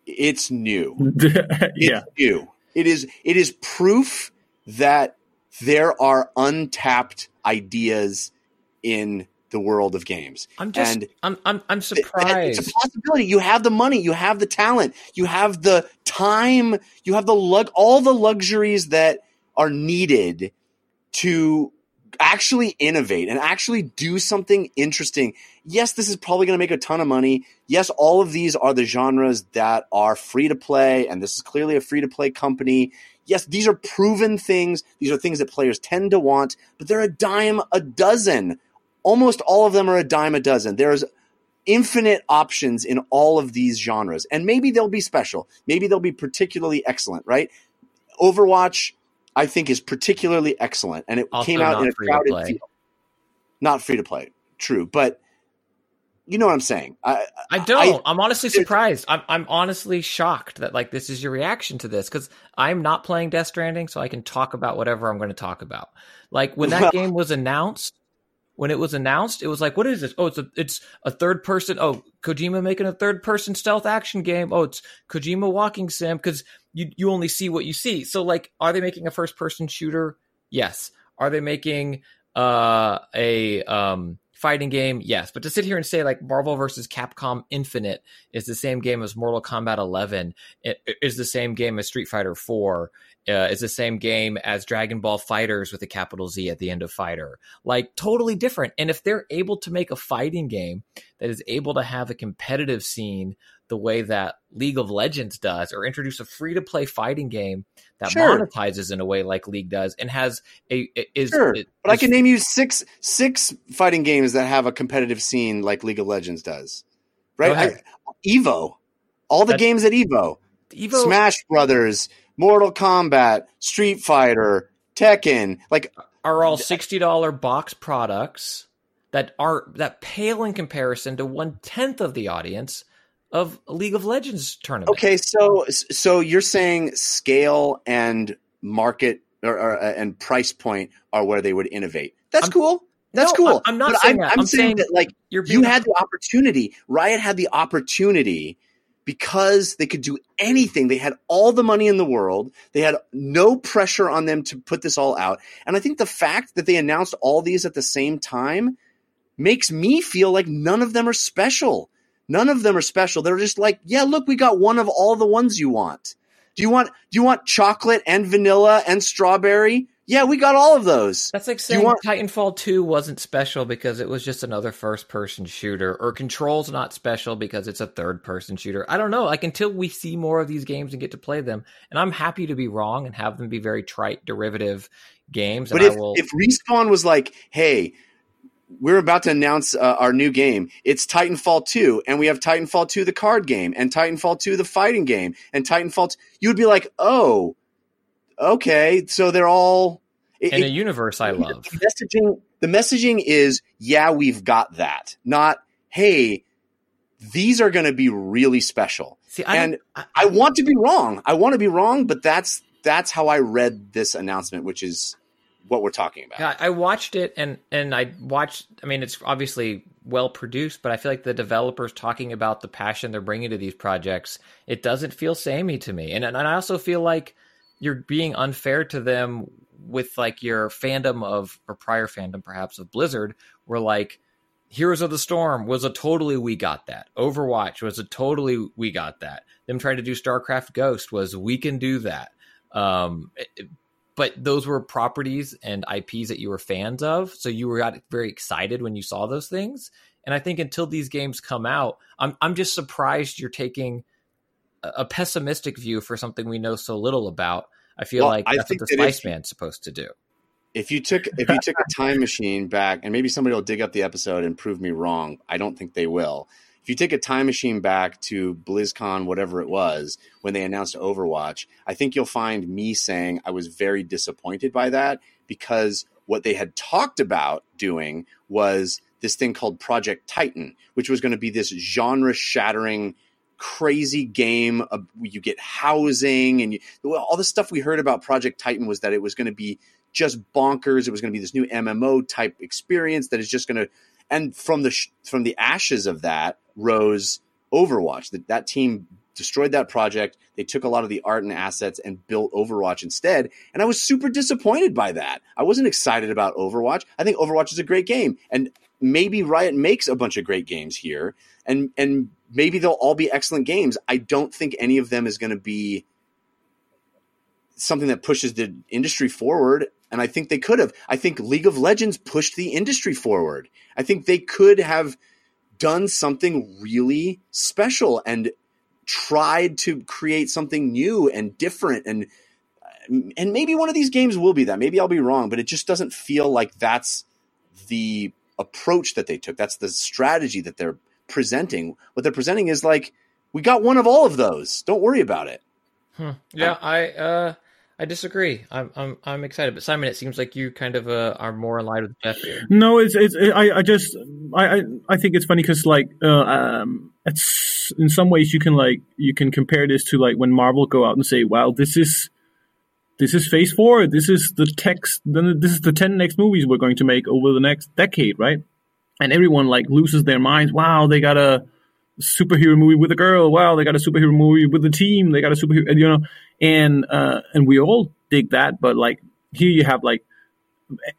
it's new. [laughs] yeah, It's new. It is it is proof that there are untapped ideas in the world of games. I'm just And- I'm I'm I'm surprised. It's a possibility. You have the money, you have the talent, you have the time, you have the lug all the luxuries that are needed to actually innovate and actually do something interesting. Yes, this is probably going to make a ton of money. Yes, all of these are the genres that are free to play and this is clearly a free to play company. Yes, these are proven things. These are things that players tend to want, but they're a dime a dozen. Almost all of them are a dime a dozen. There's infinite options in all of these genres. And maybe they'll be special. Maybe they'll be particularly excellent, right? Overwatch, I think, is particularly excellent. And it Also came out in a crowded field. Not free to play. True. But you know what I'm saying. I, I don't. I, am honestly surprised. I'm I'm honestly shocked that like this is your reaction to this because I'm not playing Death Stranding, so I can talk about whatever I'm going to talk about. Like when that Well- [laughs] game was announced, when it was announced, it was like, what is this? Oh, it's a it's a third person. Oh, Kojima making a third person stealth action game. Oh, it's Kojima walking sim because you you only see what you see. So like, are they making a first person shooter? Yes. Are they making uh a um fighting game yes. But to sit here and say like marvel versus capcom infinite is the same game as mortal kombat 11 it it is the same game as street fighter 4 uh, is the same game as dragon ball fighters with a capital z at the end of fighter. Like totally different. And if they're able to make a fighting game that is able to have a competitive scene the way that league of legends does or introduce a free to play fighting game that Sure. monetizes in a way like league does and has a is Sure, is- but I can name you six six fighting games that have a competitive scene like League of Legends does. Right? I, Evo. All the That- games at Evo. Evo, Smash Brothers, Mortal Kombat, Street Fighter, Tekken. Like are all sixty dollar box products that are that pale in comparison to one tenth of the audience of League of Legends tournament. okay, so so you're saying scale and market or, or uh, and price point are where they would innovate. That's I'm- cool. That's No, cool. I'm- I'm not But saying I'm, that. I'm I'm saying saying that like you're you being had the opportunity. Riot had the opportunity because they could do anything. They had all the money in the world. They had no pressure on them to put this all out. And I think the fact that they announced all these at the same time makes me feel like none of them are special. None of them are special. They're just like, yeah, look, we got one of all the ones you want. Do you want do you want chocolate and vanilla and strawberry? Yeah, we got all of those. That's like saying want- Titanfall 2 wasn't special because it was just another first person shooter, or Control's not special because it's a third person shooter. I don't know. Like until we see more of these games and get to play them, and I'm happy to be wrong and have them be very trite derivative games. But and if, I will, if Respawn was like, hey, we're about to announce uh, our new game. It's Titanfall 2, and we have Titanfall 2, the card game, and Titanfall 2, the fighting game, and Titanfall 2. You would be like, oh, okay. So they're all. It, in a it- universe I love. the messaging, the messaging is, yeah, we've got that. Not, hey, these are going to be really special. See, I and I, I want to be wrong. I want to be wrong, but that's that's how I read this announcement, which is what we're talking about. Yeah, I watched it and and I watched. I mean, it's obviously well produced, but I feel like the developers talking about the passion they're bringing to these projects, it doesn't feel samey to me. And and I also feel like you're being unfair to them with like your fandom of or prior fandom perhaps of Blizzard, where like Heroes of the Storm was a totally we got that. Overwatch was a totally we got that. Them trying to do StarCraft Ghost was we can do that. Um, but those were properties and IPs that you were fans of, so you were got very excited when you saw those things. And I think until these games come out, I'm I'm just surprised you're taking a, a pessimistic view for something we know so little about. I feel Well, like that's what the that Spice Man's supposed to do. if you took if you took a time machine back, and maybe somebody will dig up the episode and prove me wrong. I don't think they will. If you take a time machine back to BlizzCon, whatever it was, when they announced Overwatch, I think you'll find me saying I was very disappointed by that because what they had talked about doing was this thing called Project Titan, which was going to be this genre shattering crazy game of, you get housing and you, all the stuff we heard about Project Titan was that it was going to be just bonkers. It was going to be this new MMO type experience that is just going to And from the sh- from the ashes of that rose Overwatch. That that team destroyed that project. They took a lot of the art and assets and built Overwatch instead. And I was super disappointed by that. I wasn't excited about Overwatch. I think Overwatch is a great game. And maybe Riot makes a bunch of great games here. And and maybe they'll all be excellent games. I don't think any of them is going to be something that pushes the industry forward. And I think they could have. I think League of Legends pushed the industry forward. I think they could have done something really special and tried to create something new and different and and maybe one of these games will be that. Maybe I'll be wrong, but it just doesn't feel like that's the approach that they took. That's the strategy that they're presenting. What they're presenting is like we got one of all of those. Don't worry about it. Hmm. Yeah, I uh, I disagree. I'm I'm I'm excited, but Simon, it seems like you kind of uh, are more in line with Jeff here. No, it's it's I I just I I, I think it's funny because like uh, um it's in some ways you can like you can compare this to like when Marvel go out and say, "Wow, this is." This is Phase Four. This is the text. Then this is the ten next movies we're going to make over the next decade, right? And everyone like loses their minds. Wow, they got a superhero movie with a girl. Wow, they got a superhero movie with the team. They got a superhero, you know, and uh, and we all dig that. But like here, you have like,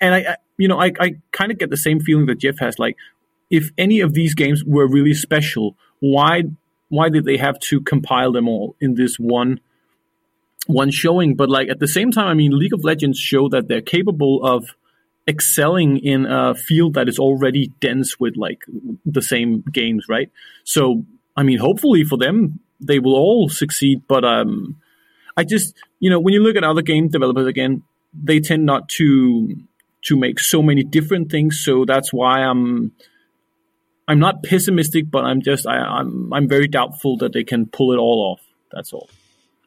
and I, I you know, I I kind of get the same feeling that Jeff has. Like, if any of these games were really special, why why did they have to compile them all in this one one showing? But like at the same time, I mean, League of Legends show that they're capable of excelling in a field that is already dense with like the same games, right? So, I mean, hopefully for them, they will all succeed. But um, I just, you know, when you look at other game developers again, they tend not to to make so many different things. So that's why I'm I'm not pessimistic, but I'm just I, I'm I'm very doubtful that they can pull it all off. That's all.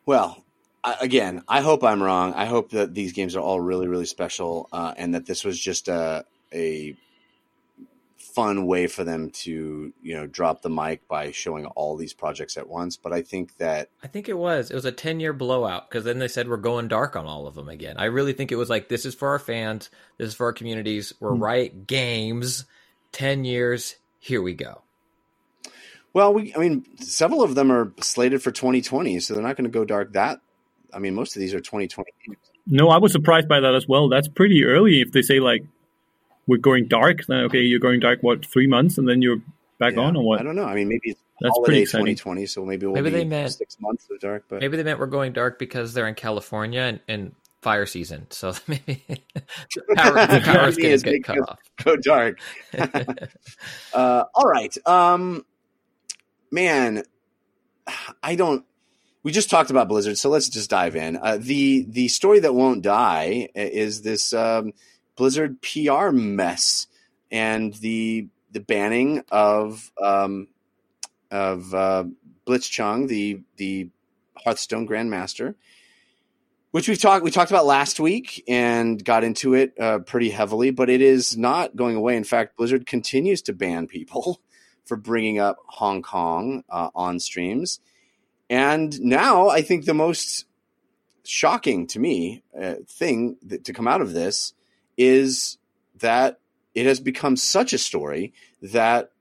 Well, I, again, I hope I'm wrong. I hope that these games are all really, really special, uh, and that this was just a a fun way for them to you know drop the mic by showing all these projects at once. But I think that I think it was. It was a 10 year blowout because then they said we're going dark on all of them again. I really think it was like, this is for our fans, this is for our communities. We're Hmm. Riot Games, 10 years, here we go. well, we I mean, several of them are slated for 2020, so they're not going to go dark. That I mean, most of these are 2020. No, I was surprised by that as well. That's pretty early. If they say like we're going dark, then okay, you're going dark. What three months, and then you're back Yeah, on, or what? I don't know. I mean, maybe it's That's holiday pretty exciting. 2020, so maybe we'll Maybe be they meant- six months of dark. But Maybe they meant we're going dark because they're in California and, and fire season. So [laughs] maybe the power, the power's Maybe going to get cut off. go dark. [laughs] uh, all right. Um, man, I don't. We just talked about Blizzard, so let's just dive in. Uh, the The story that won't die is this um, Blizzard PR mess and the the banning of um, of uh, Blitzchung, the the Hearthstone Grandmaster, which we've talked we talked about last week and got into it uh, pretty heavily. But it is not going away. In fact, Blizzard continues to ban people [laughs] for bringing up Hong Kong uh, on streams. And now, I think the most shocking to me uh, thing that, to come out of this is that it has become such a story that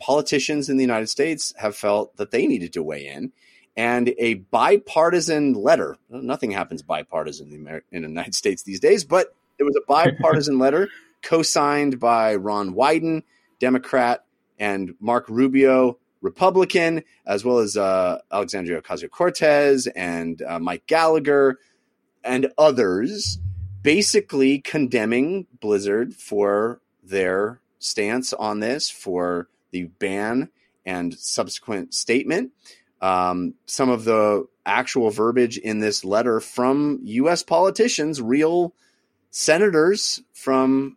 politicians in the United States have felt that they needed to weigh in. And a bipartisan letter, nothing happens bipartisan in the, Amer- in the United States these days, but there was a bipartisan [laughs] letter co signed by Ron Wyden, Democrat, and Marco Rubio, Republican, as well as uh, Alexandria Ocasio Cortez and uh, Mike Gallagher and others, basically condemning Blizzard for their stance on this, for the ban and subsequent statement. Um, some of the actual verbiage in this letter from U.S. politicians, real senators from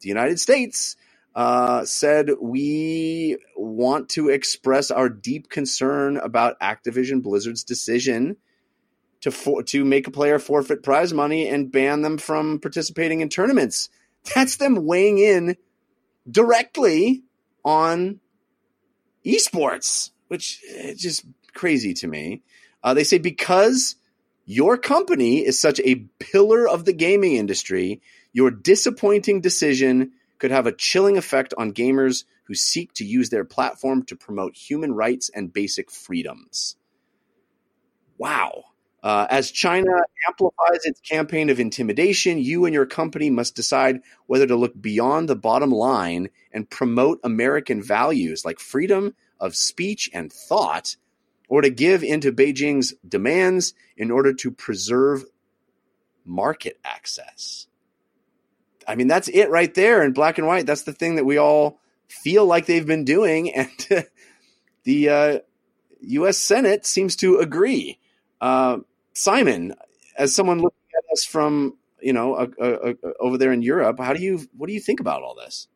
the United States, uh, said we want to express our deep concern about Activision Blizzard's decision to for, to make a player forfeit prize money and ban them from participating in tournaments. That's them weighing in directly on esports, which is just crazy to me. Uh, they say because your company is such a pillar of the gaming industry, your disappointing decision could have a chilling effect on gamers who seek to use their platform to promote human rights and basic freedoms. Wow. Uh, as China amplifies its campaign of intimidation, you and your company must decide whether to look beyond the bottom line and promote American values like freedom of speech and thought, or to give into Beijing's demands in order to preserve market access. I mean, that's it right there in black and white. That's the thing that we all feel like they've been doing, [laughs] and the uh, U.S. Senate seems to agree. Uh, Simon, as someone looking at us from you know a, a, a, over there in Europe, how do you what do you think about all this?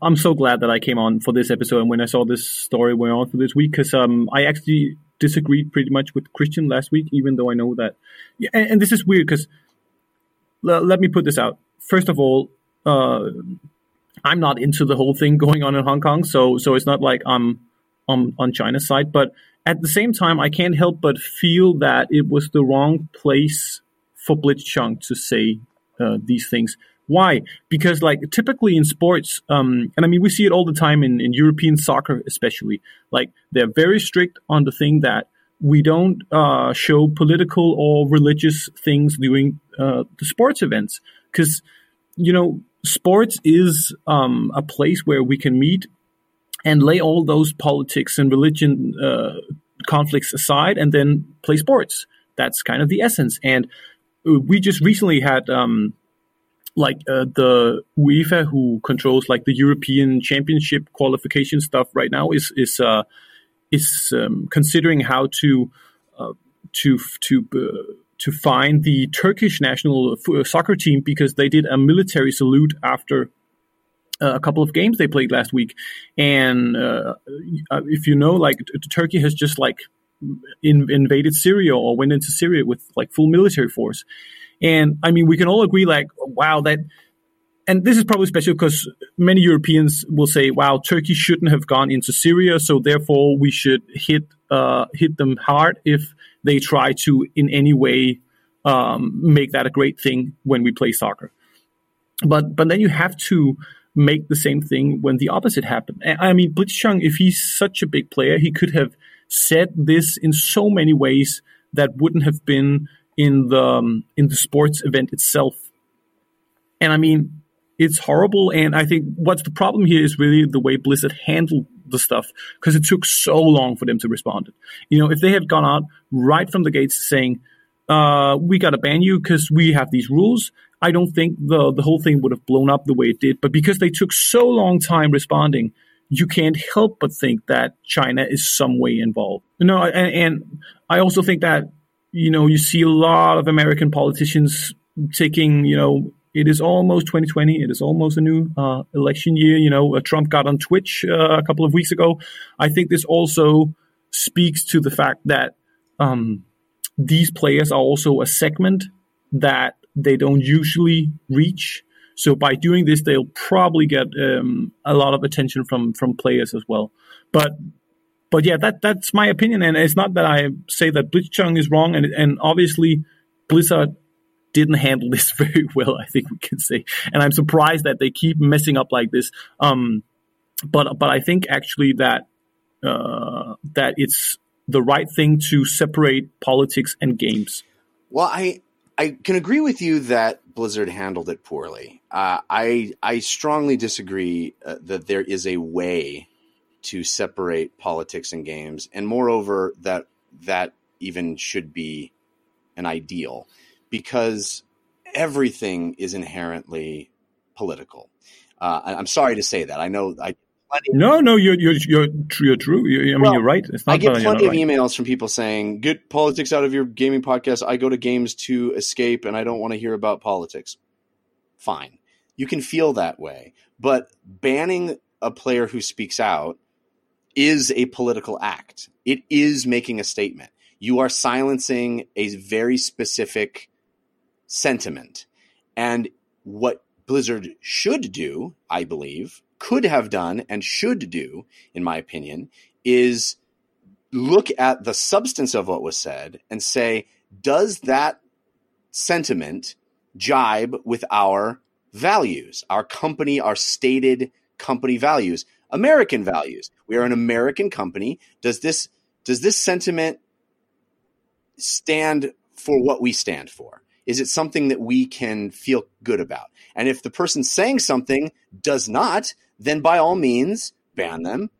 I'm so glad that I came on for this episode and when I saw this story went on for this week because um I actually disagreed pretty much with Christian last week, even though I know that. And, and this is weird because let me put this out. First of all, uh, I'm not into the whole thing going on in Hong Kong, so so it's not like I'm on on China's side. But at the same time, I can't help but feel that it was the wrong place for Blitzchung to say uh, these things. Why? Because like typically in sports, um, and I mean we see it all the time in, in European soccer, especially. Like they're very strict on the thing that we don't uh, show political or religious things during uh, the sports events because you know sports is um, a place where we can meet and lay all those politics and religion uh, conflicts aside and then play sports. That's kind of the essence. And we just recently had um, like uh, the UEFA, who controls like the European Championship qualification stuff right now, is is uh, is um, considering how to uh, to to uh, to find the Turkish national uh, soccer team because they did a military salute after uh, a couple of games they played last week, and if you know, like Turkey has just like in, invaded Syria or went into Syria with like full military force. And I mean, we can all agree, like, wow, that, and this is probably special because many Europeans will say, wow, Turkey shouldn't have gone into Syria, so therefore we should hit uh, hit them hard if they try to in any way um, make that a great thing when we play soccer. But but then you have to make the same thing when the opposite happened. I mean, Blitzchung, if he's such a big player, he could have said this in so many ways that wouldn't have been in the um, in the sports event itself. And I mean, it's horrible. And I think what's the problem here is really the way Blizzard handled the stuff because it took so long for them to respond. You know, if they had gone out right from the gates saying, uh, "We got to ban you because we have these rules," I don't think the the whole thing would have blown up the way it did. But because they took so long time responding, you can't help but think that China is some way involved. You know, and, and I also think that you know, you see a lot of American politicians taking, you know, it is almost 2020. It is almost a new uh, election year. You know, uh, Trump got on Twitch uh, a couple of weeks ago. I think this also speaks to the fact that um, these players are also a segment that they don't usually reach. So by doing this, they'll probably get um, a lot of attention from from players as well. But but yeah, that that's my opinion, and it's not that I say that Blitzchung is wrong, and and obviously Blizzard didn't handle this [laughs] very well. I think we can say, and I'm surprised that they keep messing up like this. Um, but but I think actually that uh, that it's the right thing to separate politics and games. Well, I I can agree with you that Blizzard handled it poorly. Uh, I I strongly disagree uh, that there is a way to separate politics and games, and moreover, that that even should be an ideal because everything is inherently political. Uh, I'm sorry to say that. I know I. No, no, you're you're you're, you're true. You're, I mean, well, you're right. I get plenty of right. emails from people saying, "Get politics out of your gaming podcast." I go to games to escape, and I don't want to hear about politics. Fine, you can feel that way, but banning a player who speaks out is a political act. It is making a statement. You are silencing a very specific sentiment. And what Blizzard should do, I believe, could have done and should do, in my opinion, is look at the substance of what was said and say, does that sentiment jibe with our values, our company, our stated company values, American values. We are an American company. Does this does this sentiment stand for what we stand for? Is it something that we can feel good about? And if the person saying something does not, then by all means ban them,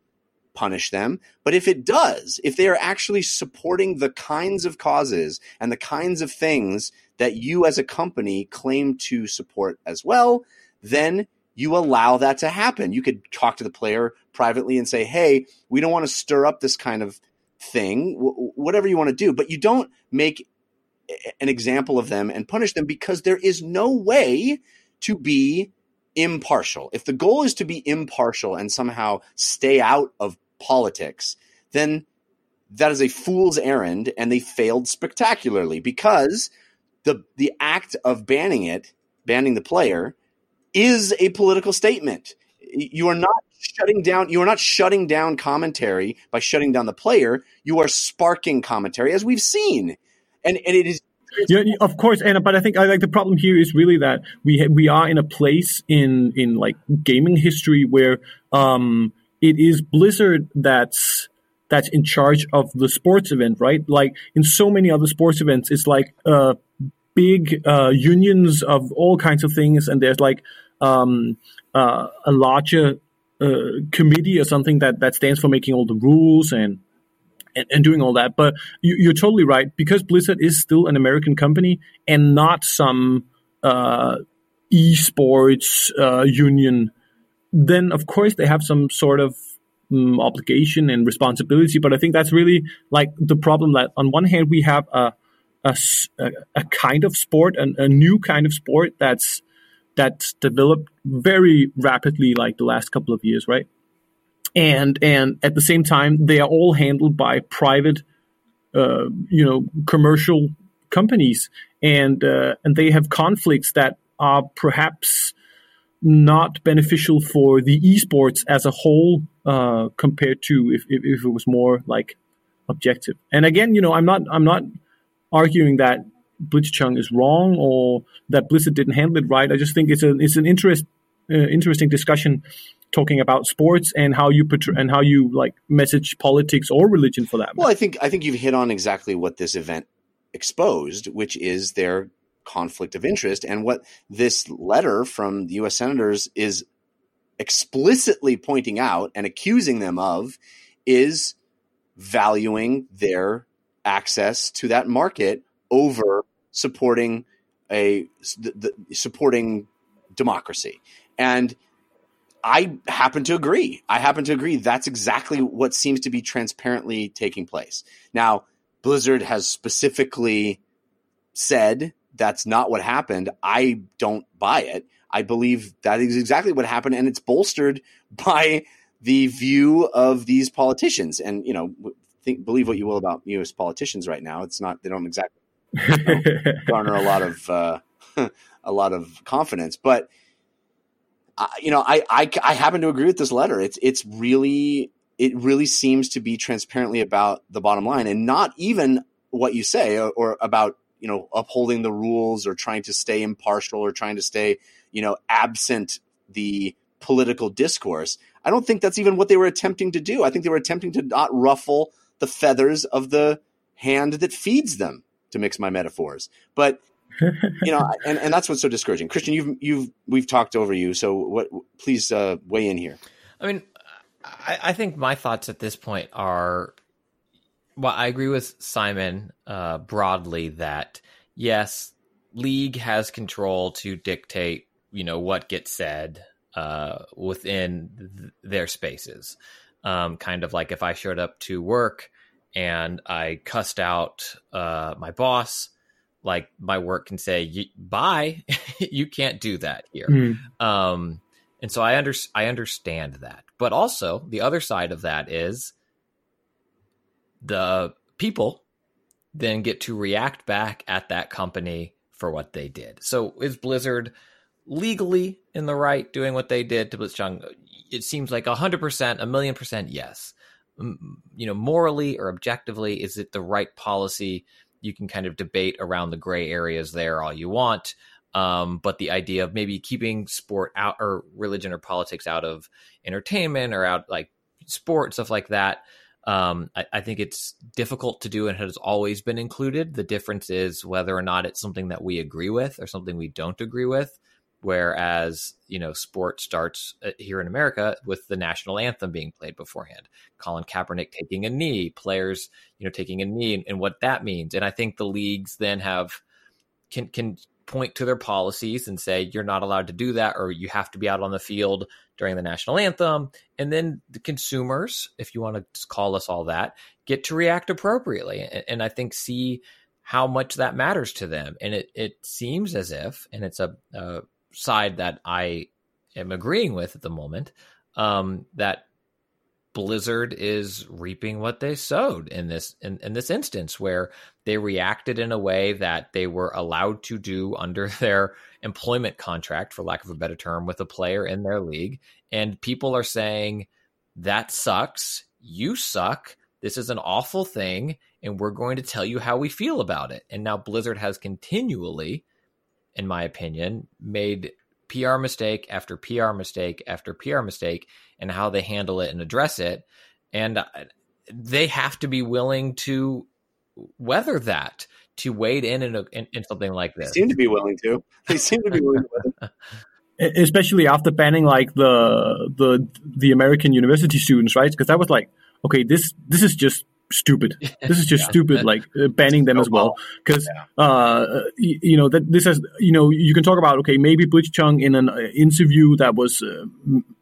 punish them. But if it does, if they are actually supporting the kinds of causes and the kinds of things that you as a company claim to support as well, then you allow that to happen. You could talk to the player privately and say, hey, we don't want to stir up this kind of thing, whatever you want to do, but you don't make an example of them and punish them because there is no way to be impartial. If the goal is to be impartial and somehow stay out of politics, then that is a fool's errand and they failed spectacularly because the the act of banning it, banning the player is a political statement. You are not shutting down you are not shutting down commentary by shutting down the player. You are sparking commentary as we've seen. And and it is yeah, of course, and but I think I like the problem here is really that we ha- we are in a place in in like gaming history where um it is Blizzard that's that's in charge of the sports event, right? Like in so many other sports events, it's like uh big uh unions of all kinds of things, and there's like um uh, a larger uh, committee or something that that stands for making all the rules and and, and doing all that. But you, are totally right because Blizzard is still an American company and not some uh, esports uh, union. Then of course they have some sort of um, obligation and responsibility. But I think that's really like the problem that on one hand we have a a, a kind of sport, a, a new kind of sport that's that's developed very rapidly like the last couple of years, right? And and at the same time they are all handled by private uh, you know commercial companies. And uh, and they have conflicts that are perhaps not beneficial for the esports as a whole uh, compared to if, if, if it was more like objective. And again you know i'm not i'm not arguing that blitzchung is wrong or that blizzard didn't handle it right. I just think it's a it's an interest uh, interesting discussion talking about sports and how you portray, and how you like message politics or religion for that. Well, I think I think you've hit on exactly what this event exposed, which is their conflict of interest and what this letter from the U.S. senators is explicitly pointing out and accusing them of is valuing their access to that market over supporting a the, the, supporting democracy and I happen to agree. I happen to agree. That's exactly what seems to be transparently taking place. Now, Blizzard has specifically said that's not what happened. I don't buy it. I believe that is exactly what happened, and it's bolstered [laughs] by the view of these politicians. And you know, think believe what you will about U.S. politicians right now. It's not they don't exactly you [laughs] know, garner a lot of uh, [laughs] a lot of confidence, but you know, I, I I happen to agree with this letter. It's it's really it really seems to be transparently about the bottom line and not even what you say or, or about you know upholding the rules or trying to stay impartial or trying to stay you know absent the political discourse. I don't think that's even what they were attempting to do. I think they were attempting to not ruffle the feathers of the hand that feeds them, to mix my metaphors. But you know, and, and that's what's so discouraging. Christian, you've you've we've talked over you, so what? Please uh, weigh in here. I mean, I, I, think my thoughts at this point are, well, I agree with Simon uh, broadly that yes, league has control to dictate, you know, what gets said uh, within th- their spaces. Um, kind of like if I showed up to work and I cussed out uh, my boss like my work can say bye. [laughs] You can't do that here. Mm. um and so i under i understand that. But also the other side of that is the people then get to react back at that company for what they did. So is blizzard legally in the right doing what they did to blitzchung it seems like 100% a million percent yes. You know morally or objectively is it the right policy you can kind of debate around the gray areas there all you want. Um, but the idea of maybe keeping sport out or religion or politics out of entertainment or out like sport stuff like that. Um, I, I, think it's difficult to do and has always been included. The difference is whether or not it's something that we agree with or something we don't agree with. Whereas, you know, sport starts uh, here in America with the national anthem being played beforehand, Colin Kaepernick taking a knee, players, you know, taking a knee and, and what that means. And I think the leagues then have can can point to their policies and say you're not allowed to do that or you have to be out on the field during the national anthem. And then the consumers if you want to call us all that get to react appropriately. And, and i think see how much that matters to them. And it, it seems as if and it's a, a side that I am agreeing with at the moment. Um, that Blizzard is reaping what they sowed in this in, in this instance, where they reacted in a way that they were allowed to do [laughs] under their employment contract, for lack of a better term, with a player in their league, and people are saying that sucks. You suck. This is an awful thing, and we're going to tell you how we feel about it. And now Blizzard has continually in my opinion, made PR mistake after PR mistake after PR mistake and how they handle it and address it. And uh, they have to be willing to weather that, to wade in in, a, in, in something like this. They seem to be willing to. They seem to be willing to. [laughs] Especially after banning like the the the American university students, right? Because that was like, okay, this this is just stupid. [laughs] This is just yeah. stupid, like uh, banning them as well. Because, yeah. uh, you, you, know, that this has, you know, you can talk about, okay, maybe Blitzchung in an uh, interview that was, uh,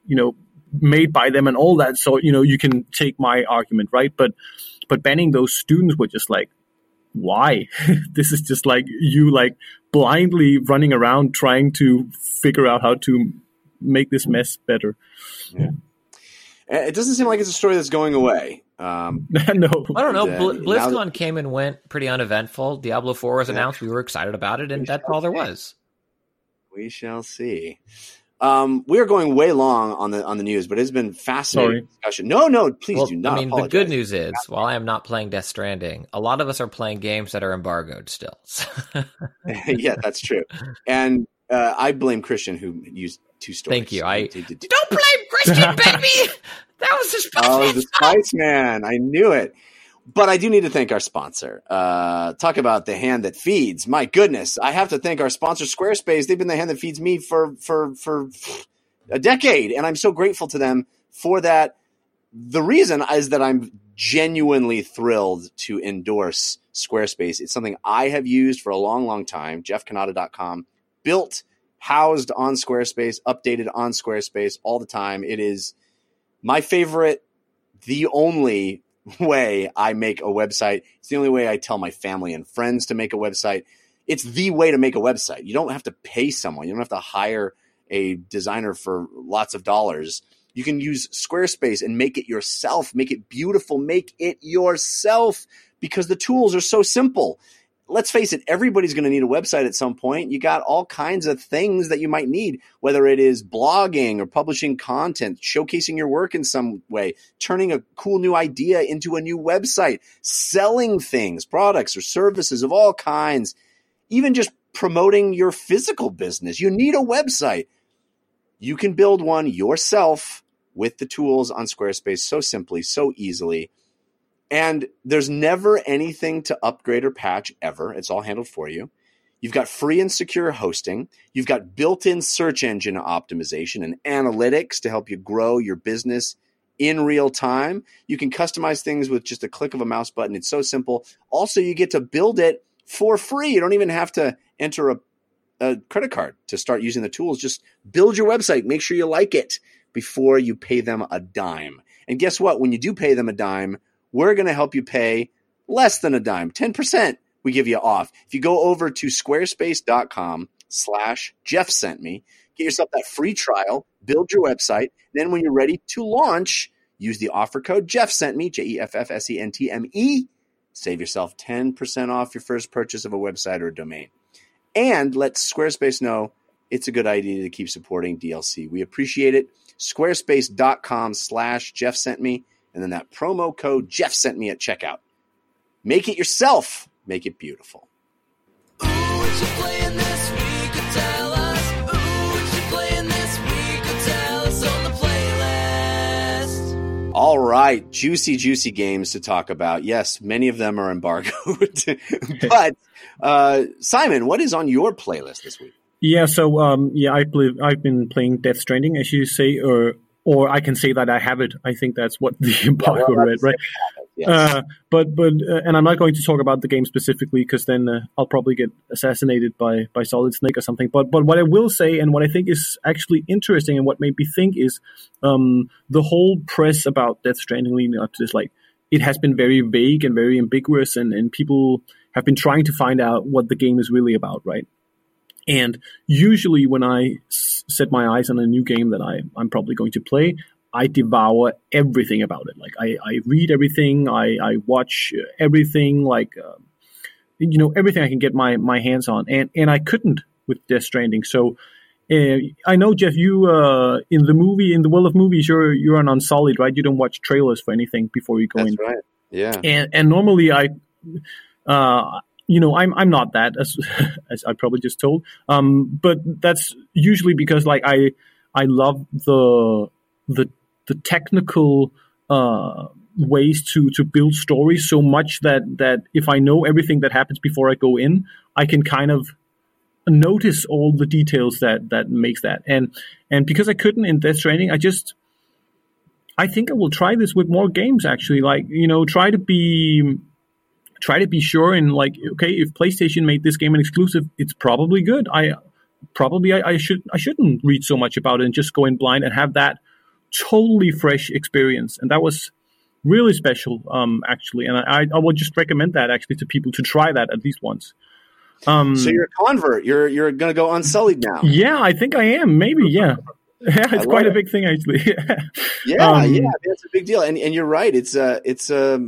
you know, made by them and all that. So, you know, you can take my argument, right? But, but banning those students were just like, why? [laughs] this is just like you like blindly running around trying to figure out how to make this mess better. Yeah. It doesn't seem like it's a story that's going away. Um, [laughs] no, I don't know. Bl- BlizzCon that, came and went pretty uneventful. Diablo Four was yeah. announced. We were excited about it, and we that's all there was. We shall see. Um, we are going way long on the on the news, but it's been fascinating Sorry. discussion. No, no, please well, do not. I mean, apologize. the good news is, while I am not playing Death Stranding, a lot of us are playing games that are embargoed still. [laughs] [laughs] yeah, that's true. And uh, I blame Christian who used two stories. Thank you. I don't to, [laughs] baby. That was the Spice Oh, the Spice Man. I knew it. But I do need to thank our sponsor. Uh, talk about the hand that feeds. My goodness, I have to thank our sponsor, Squarespace. They've been the hand that feeds me for for for a decade, and I'm so grateful to them for that. The reason is that I'm genuinely thrilled to endorse Squarespace. It's something I have used for a long, long time. JeffCannata.com, built, housed on Squarespace, updated on Squarespace all the time. It is my favorite, the only [laughs] way I make a website. It's the only way I tell my family and friends to make a website. It's the way to make a website. You don't have to pay someone. You don't have to hire a designer for lots of dollars. You can use Squarespace and make it yourself, make it beautiful, make it yourself because the tools are so simple let's face it, everybody's going to need a website at some point. You got all kinds of things that you might need, whether it is blogging or publishing content, showcasing your work in some way, turning a cool new idea into a new website, selling things, products or services of all kinds, even just promoting your physical business. You need a website. You can build one yourself with the tools on Squarespace so simply, so easily. And there's never anything to upgrade or patch ever. It's all handled for you. You've got free and secure hosting. You've got built in search engine optimization and analytics to help you grow your business in real time. You can customize things with just a click of a mouse button. It's so simple. Also, you get to build it for free. You don't even have to enter a, a credit card to start using the tools. Just build your website. Make sure you like it before you pay them a dime. And guess what? When you do pay them a dime, we're going to help you pay less than a dime, 10% we give you off. If you go over to squarespace.com slash Jeff sent me, get yourself that free trial, build your website. Then when you're ready to launch, use the offer code Jeff sent me, J E F F S E N T M E. Save yourself 10% off your first purchase of a website or a domain. And let Squarespace know it's a good idea to keep supporting DLC. We appreciate it. Squarespace.com slash Jeff sent me and then that promo code Jeff sent me at checkout. Make it yourself. Make it beautiful. All right, juicy, juicy games to talk about. Yes, many of them are embargoed. [laughs] but uh, Simon, what is on your playlist this week? Yeah, so um, yeah, I believe I've been playing Death Stranding, as you say, or or I can say that I have it. I think that's what the [laughs] embargo well, read, right? Yes. Uh, but but uh, and I'm not going to talk about the game specifically because then uh, I'll probably get assassinated by by Solid Snake or something. But but what I will say and what I think is actually interesting and what made me think is um, the whole press about Death Stranding leading up to this, like it has been very vague and very ambiguous, and and people have been trying to find out what the game is really about, right? And usually, when I s- set my eyes on a new game that I, I'm probably going to play, I devour everything about it. Like I, I read everything, I, I watch everything, like uh, you know everything I can get my, my hands on, and and I couldn't with Death Stranding. So uh, I know Jeff, you uh, in the movie in the world of movies, you're you're an unsullied, right? You don't watch trailers for anything before you go That's in. right. Yeah. And and normally I, uh, you know, I'm I'm not that as [laughs] as I probably just told. Um, but that's usually because like I I love the the the technical uh ways to to build stories so much that that if I know everything that happens before I go in, I can kind of notice all the details that that makes that. And and because I couldn't in Death Stranding I just I think I will try this with more games actually. Like, you know, try to be try to be sure and like okay, if PlayStation made this game an exclusive, it's probably good. I probably I, I should I shouldn't read so much about it and just go in blind and have that totally fresh experience. And that was really special, um, actually. And I, I would just recommend that actually to people to try that at least once. Um, So you're a convert. You're you're going to go unsullied now. yeah, I think I am. Maybe, yeah. [laughs] Yeah, it's quite a big thing actually. [laughs] Yeah, Um, yeah, that's a big deal. And and you're right. It's a it's a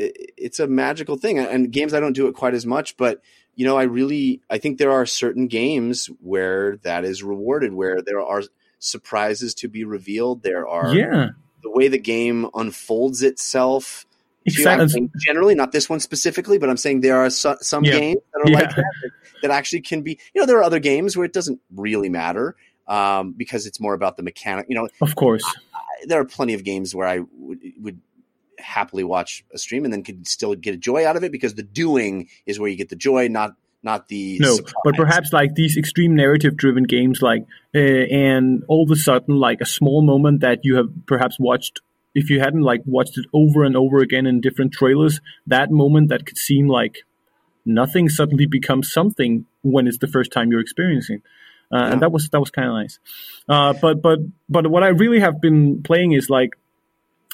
it's a magical thing. And games I don't do it quite as much, but you know, I really I think there are certain games where that is rewarded, where there are surprises to be revealed. There are yeah, the way the game unfolds itself. exactly. saying generally, not this one specifically, but I'm saying there are so, some Yeah. games that are Yeah. like that, that actually can be. You know, there are other games where it doesn't really matter um, because it's more about the mechanic. You know, Of course. there are plenty of games where I would, would happily watch a stream and then could still get a joy out of it because the doing is where you get the joy, not not the No, surprise. but perhaps like these extreme narrative driven games, like, uh, and all of a sudden, like a small moment that you have perhaps watched, if you hadn't like watched it over and over again in different trailers, that moment that could seem like nothing suddenly becomes something when it's the first time you're experiencing. Uh, Yeah. And that was that was kind of nice. Uh, but but but what I really have been playing is like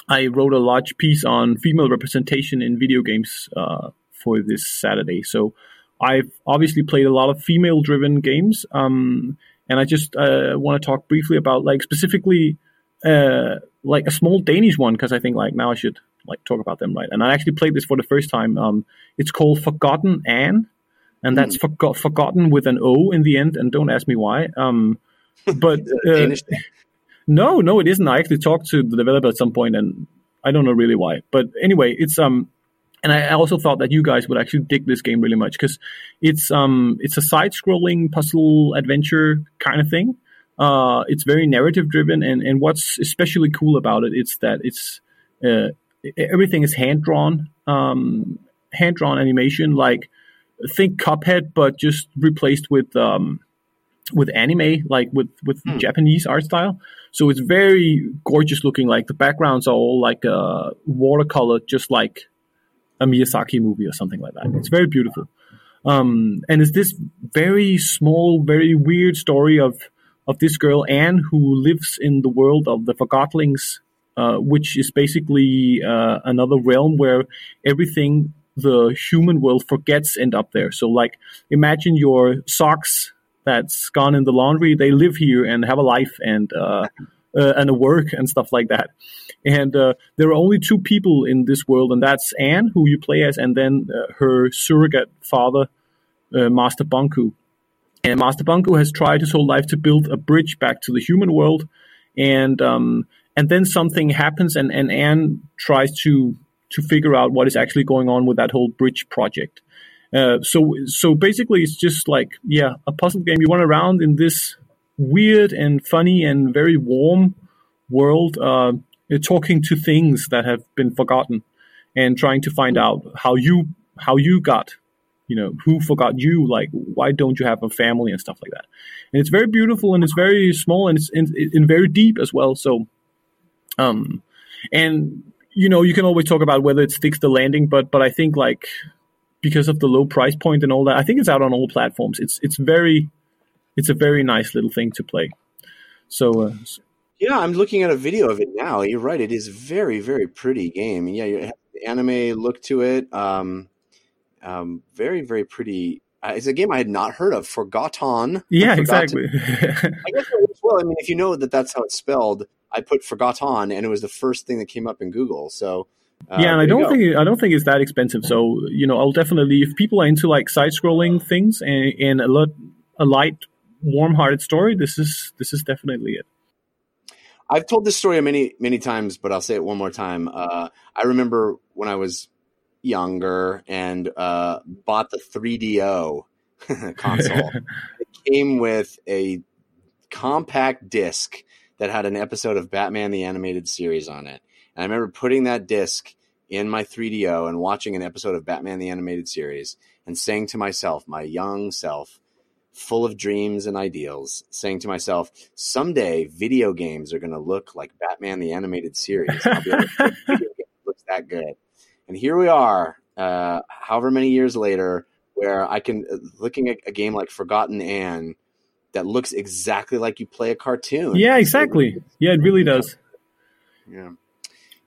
I wrote a large piece on female representation in video games uh, for this Saturday. So I've obviously played a lot of female driven games. Um, and I just uh, want to talk briefly about like specifically uh, like a small Danish one because I think like now I should like talk about them right. And I actually played this for the first time. Um, it's called Forgotton Anne, and that's forgo- forgotten with an O in the end. And don't ask me why. Um, [laughs] but Is it a uh, Danish? No, no, it isn't. I actually talked to the developer at some point, and I don't know really why. But anyway, it's um, and I also thought that you guys would actually dig this game really much because it's um, it's a side-scrolling puzzle adventure kind of thing. Uh, it's very narrative driven, and and what's especially cool about it is that it's uh, everything is hand drawn, um, hand drawn animation. Like think Cuphead, but just replaced with um, with anime, like with with Hmm. Japanese art style. So it's very gorgeous looking. Like the backgrounds are all like uh, watercolor, just like a Miyazaki movie or something like that. It's very beautiful. Um, and it's this very small, very weird story of of this girl Anne who lives in the world of the Forgotlings, uh, which is basically uh, another realm where everything the human world forgets end up there. So, like, imagine your socks that's gone in the laundry. They live here and have a life and uh, uh, and a work and stuff like that. And uh, there are only two people in this world, and that's Anne, who you play as, and then uh, her surrogate father, uh, Master Bonku. And Master Bonku has tried his whole life to build a bridge back to the human world, and um, and then something happens, and, and Anne tries to to figure out what is actually going on with that whole bridge project. Uh, so so basically, it's just like yeah, a puzzle game. You run around in this weird and funny and very warm world. Uh, talking to things that have been forgotten and trying to find out how you how you got you know who forgot you like why don't you have a family and stuff like that and it's very beautiful and it's very small and it's and very deep as well so um and you know you can always talk about whether it sticks the landing but but i think like because of the low price point and all that i think it's out on all platforms it's it's very it's a very nice little thing to play so uh, Yeah, I'm looking at a video of it now. You're right; it is very, very pretty game. Yeah, you have the anime look to it. Um, um, very, very pretty. Uh, it's a game I had not heard of. Forgotten. yeah exactly [laughs] I guess it works well. I mean, if you know that that's how it's spelled, I put Forgotten, and it was the first thing that came up in Google. So uh, yeah, and I don't think I don't think it's that expensive. So you know, I'll definitely if people are into like side scrolling things and, and a lot a light, warm hearted story, this is this is definitely it. I've told this story many, many times, but I'll say it one more time. Uh, I remember when I was younger and uh, bought the 3DO [laughs] console. [laughs] it came with a compact disc that had an episode of Batman the Animated Series on it. And I remember putting that disc in my 3DO and watching an episode of Batman the Animated Series and saying to myself, my young self, full of dreams and ideals, saying to myself, someday video games are going to look like Batman the Animated Series. I'll be able to [laughs] video games that looks that good. And here we are, uh, however many years later, where I can uh, looking at a game like Forgotton Anne that looks exactly like you play a cartoon. Yeah, exactly. Yeah, it really does. Yeah.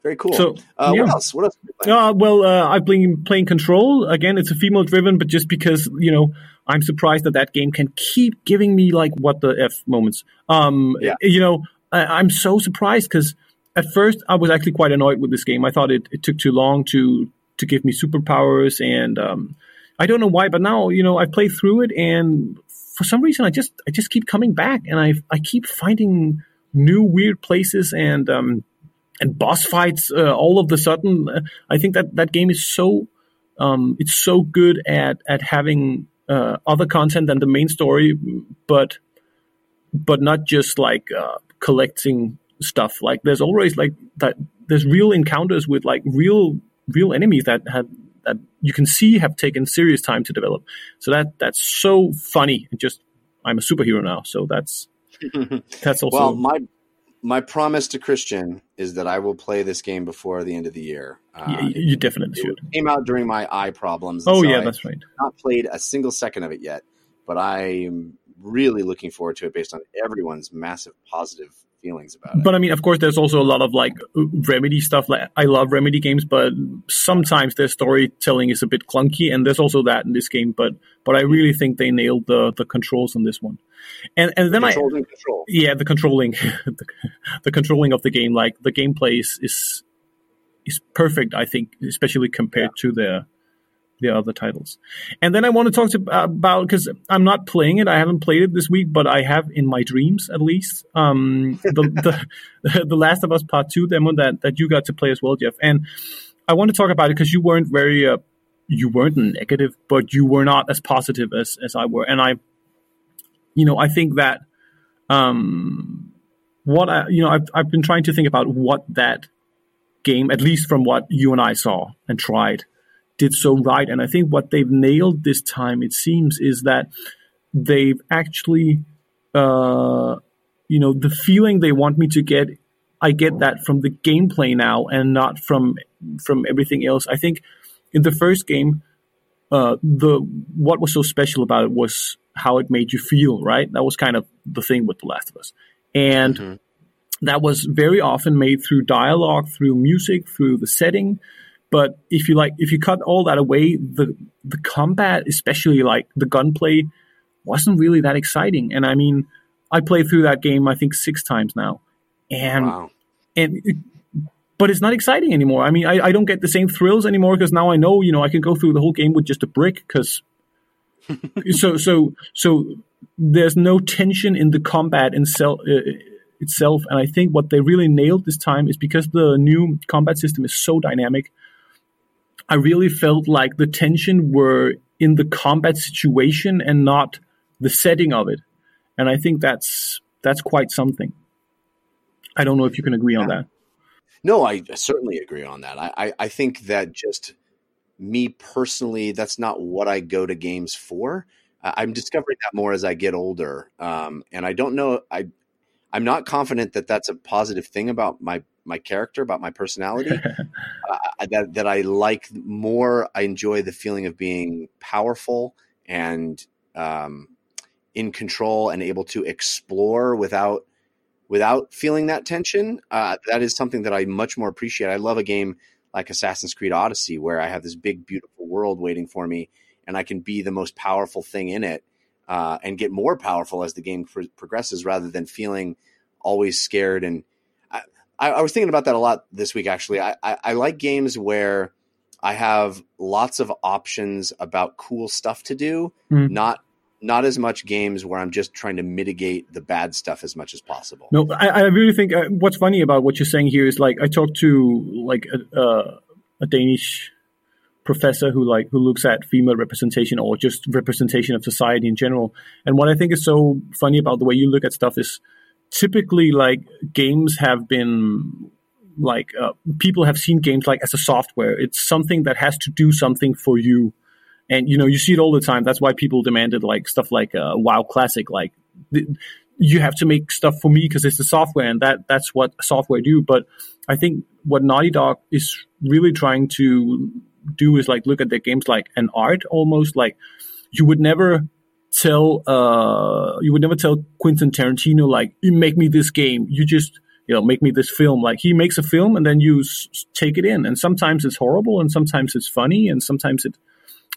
Very cool. So, uh, yeah. what else? What else? Uh, well, uh, I've been playing Control again. It's a female driven, but just because you know, I'm surprised that that game can keep giving me like what the f moments. Um, Yeah. you know, I, I'm so surprised because at first I was actually quite annoyed with this game. I thought it, it took too long to to give me superpowers, and um, I don't know why. But now you know, I play through it, and for some reason, I just I just keep coming back, and I I keep finding new weird places and um, and boss fights uh, all of the sudden. Uh, I think that that game is so um, it's so good at at having uh, other content than the main story, but but not just like uh, collecting stuff. Like there's always like that. There's real encounters with like real real enemies that have that you can see have taken serious time to develop. So that that's so funny. And just I'm a superhero now. So that's [laughs] that's also well, my my promise to Christian is that I will play this game before the end of the year. Uh, y- you definitely it should. came out during my eye problems. Oh so yeah, I that's right. not played a single second of it yet, but I'm really looking forward to it based on everyone's massive positive feelings about it. But I mean, of course, there's also a lot of like remedy stuff. Like I love remedy games, but sometimes their storytelling is a bit clunky, and there's also that in this game. But but I really think they nailed the the controls on this one. And and then I Controls and control. yeah the controlling [laughs] the, the controlling of the game like the gameplay is is, is perfect I think especially compared to the the other titles. And then I want to talk to, about because I'm not playing it. I haven't played it this week, but I have in my dreams at least. Um, the, [laughs] the the Last of Us Part Two demo that that you got to play as well, Jeff. And I want to talk about it because you weren't very uh, you weren't negative, but you were not as positive as as I were. And I, you know, I think that um, what I you know I've I've been trying to think about what that game, at least from what you and I saw and tried did so right. And I think what they've nailed this time, it seems, is that they've actually, uh, you know, the feeling they want me to get, I get that from the gameplay now and not from from everything else. I think in the first game, uh, the what was so special about it was how it made you feel. Right, that was kind of the thing with The Last of Us, and Mhm. that was very often made through dialogue, through music, through the setting but if you like if you cut all that away the the combat especially like the gunplay wasn't really that exciting. And i mean i played through that game i think six times now. And Wow. and it, but it's not exciting anymore. I mean i, I don't get the same thrills anymore because now i know you know i can go through the whole game with just a brick because [laughs] so so so there's no tension in the combat itself uh, itself. And i think what they really nailed this time is because the new combat system is so dynamic I really felt like the tension were in the combat situation and not the setting of it. And I think that's that's quite something. I don't know if you can agree on that. No, I certainly agree on that. I, I, I think that just me personally, that's not what I go to games for. Uh, I'm discovering that more as I get older, um, and I don't know. I I'm not confident that that's a positive thing about my my character, about my personality. [laughs] uh, that that I like more. I enjoy the feeling of being powerful and um, in control and able to explore without without feeling that tension. Uh, that is something that I much more appreciate. I love a game like Assassin's Creed Odyssey where I have this big, beautiful world waiting for me, and I can be the most powerful thing in it. Uh, and get more powerful as the game pro- progresses, rather than feeling always scared. And I, I, was thinking about that a lot this week. Actually, I, I, I like games where I have lots of options about cool stuff to do, Mm. not not as much games where I'm just trying to mitigate the bad stuff as much as possible. No, I, I really think uh, what's funny about what you're saying here is like I talked to like a, uh, a Danish professor who like who looks at female representation or just representation of society in general. And what I think is so funny about the way you look at stuff is typically like games have been like uh, people have seen games like as a software. It's something that has to do something for you. And you know you see it all the time. That's why people demanded like stuff like uh, wow classic. Like th- you have to make stuff for me because it's the software and that that's what software do. But i think what naughty dog is really trying to do is like look at their games like an art almost. Like you would never tell uh you would never tell quentin tarantino like you make me this game you just you know make me this film like he makes a film and then you s- take it in and sometimes it's horrible and sometimes it's funny and sometimes it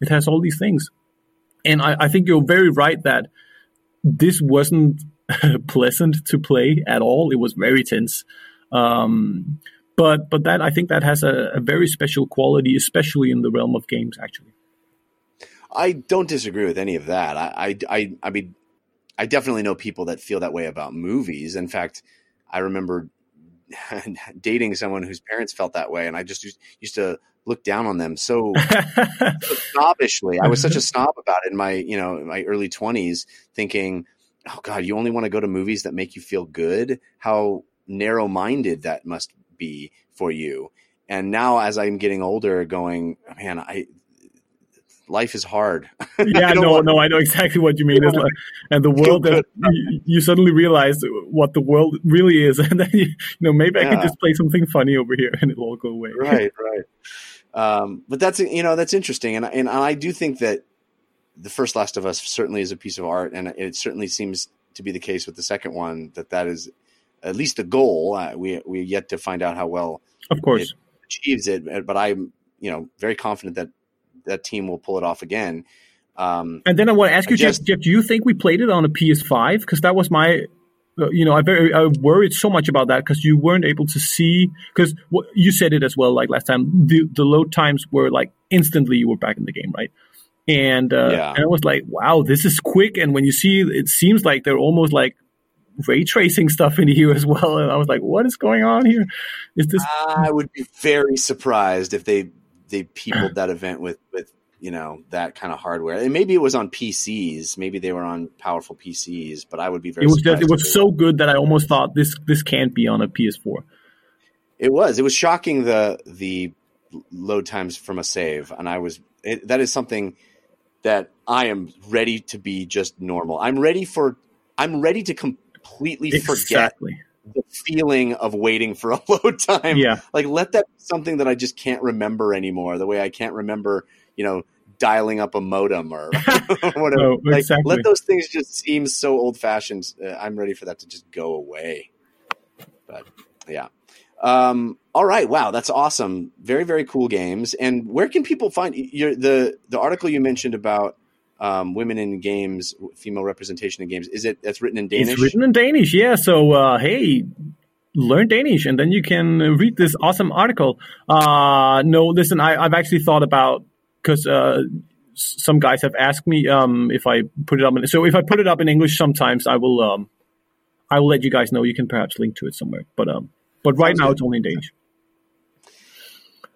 it has all these things. And I, I think you're very right that this wasn't [laughs] pleasant to play at all. It was very tense. Um, but but that I think that has a, a very special quality, especially in the realm of games. Actually, I don't disagree with any of that. I, I, I, I mean, I definitely know people that feel that way about movies. In fact, I remember [laughs] dating someone whose parents felt that way, and I just used, used to look down on them so, so [laughs] snobbishly. I was such a [laughs] snob about it in my, you know, my early twenties, thinking, "Oh God, you only want to go to movies that make you feel good." How narrow-minded that must be for you. And now, as I'm getting older, going, man, I life is hard. [laughs] yeah, no, want- no, I know exactly what you mean. Like, and the [laughs] world that you, you suddenly realize what the world really is, [laughs] and then you, you know maybe I can just play something funny over here, and it'll all go away. right, right. Um, but that's you know that's interesting, and and I do think that the first Last of Us certainly is a piece of art, and it certainly seems to be the case with the second one that that is at least the goal. Uh, we we yet to find out how well Of course. achieves it, but I'm you know very confident that that team will pull it off again. Um, And then I want to ask you, Jeff, just- Jeff, do you think we played it on a PS5? Because that was my, uh, you know, I very I worried so much about that because you weren't able to see because what you said it as well. Like last time, the the load times were like instantly you were back in the game, right? And uh, Yeah. and I was like, wow, this is quick. And when you see, it seems like they're almost like ray tracing stuff in [laughs] here as well. And I was like, what is going on here? Is this? I would be very surprised if they they peopled that event with with you know that kind of hardware. And maybe it was on PCs. Maybe they were on powerful PCs. But I would be very. It was it was so good that I almost thought this this can't be on a PS4. It was. It was shocking the the load times from a save, and I was. It, that is something that I am ready to be just normal. I'm ready for. I'm ready to completely forget Exactly. The feeling of waiting for [laughs] a load time. Yeah. Like let that be something that I just can't remember anymore. The way I can't remember, you know, dialing up a modem or [laughs] [laughs] whatever. No, like exactly. let those things just seem so old fashioned. Uh, I'm ready for that to just go away. But yeah. Um, all right. Wow, that's awesome. Very very cool games. And where can people find your the the article you mentioned about um, women in games, female representation in games? Is it that's written in Danish? It's written in Danish, yeah. So uh, hey, learn Danish, and then you can read this awesome article. Uh, no, listen, I, I've actually thought about because uh, some guys have asked me um, if I put it up. In, so if I put it up in English, sometimes I will. Um, I will let you guys know. You can perhaps link to it somewhere, but um, but right Sounds now good. it's only in Danish.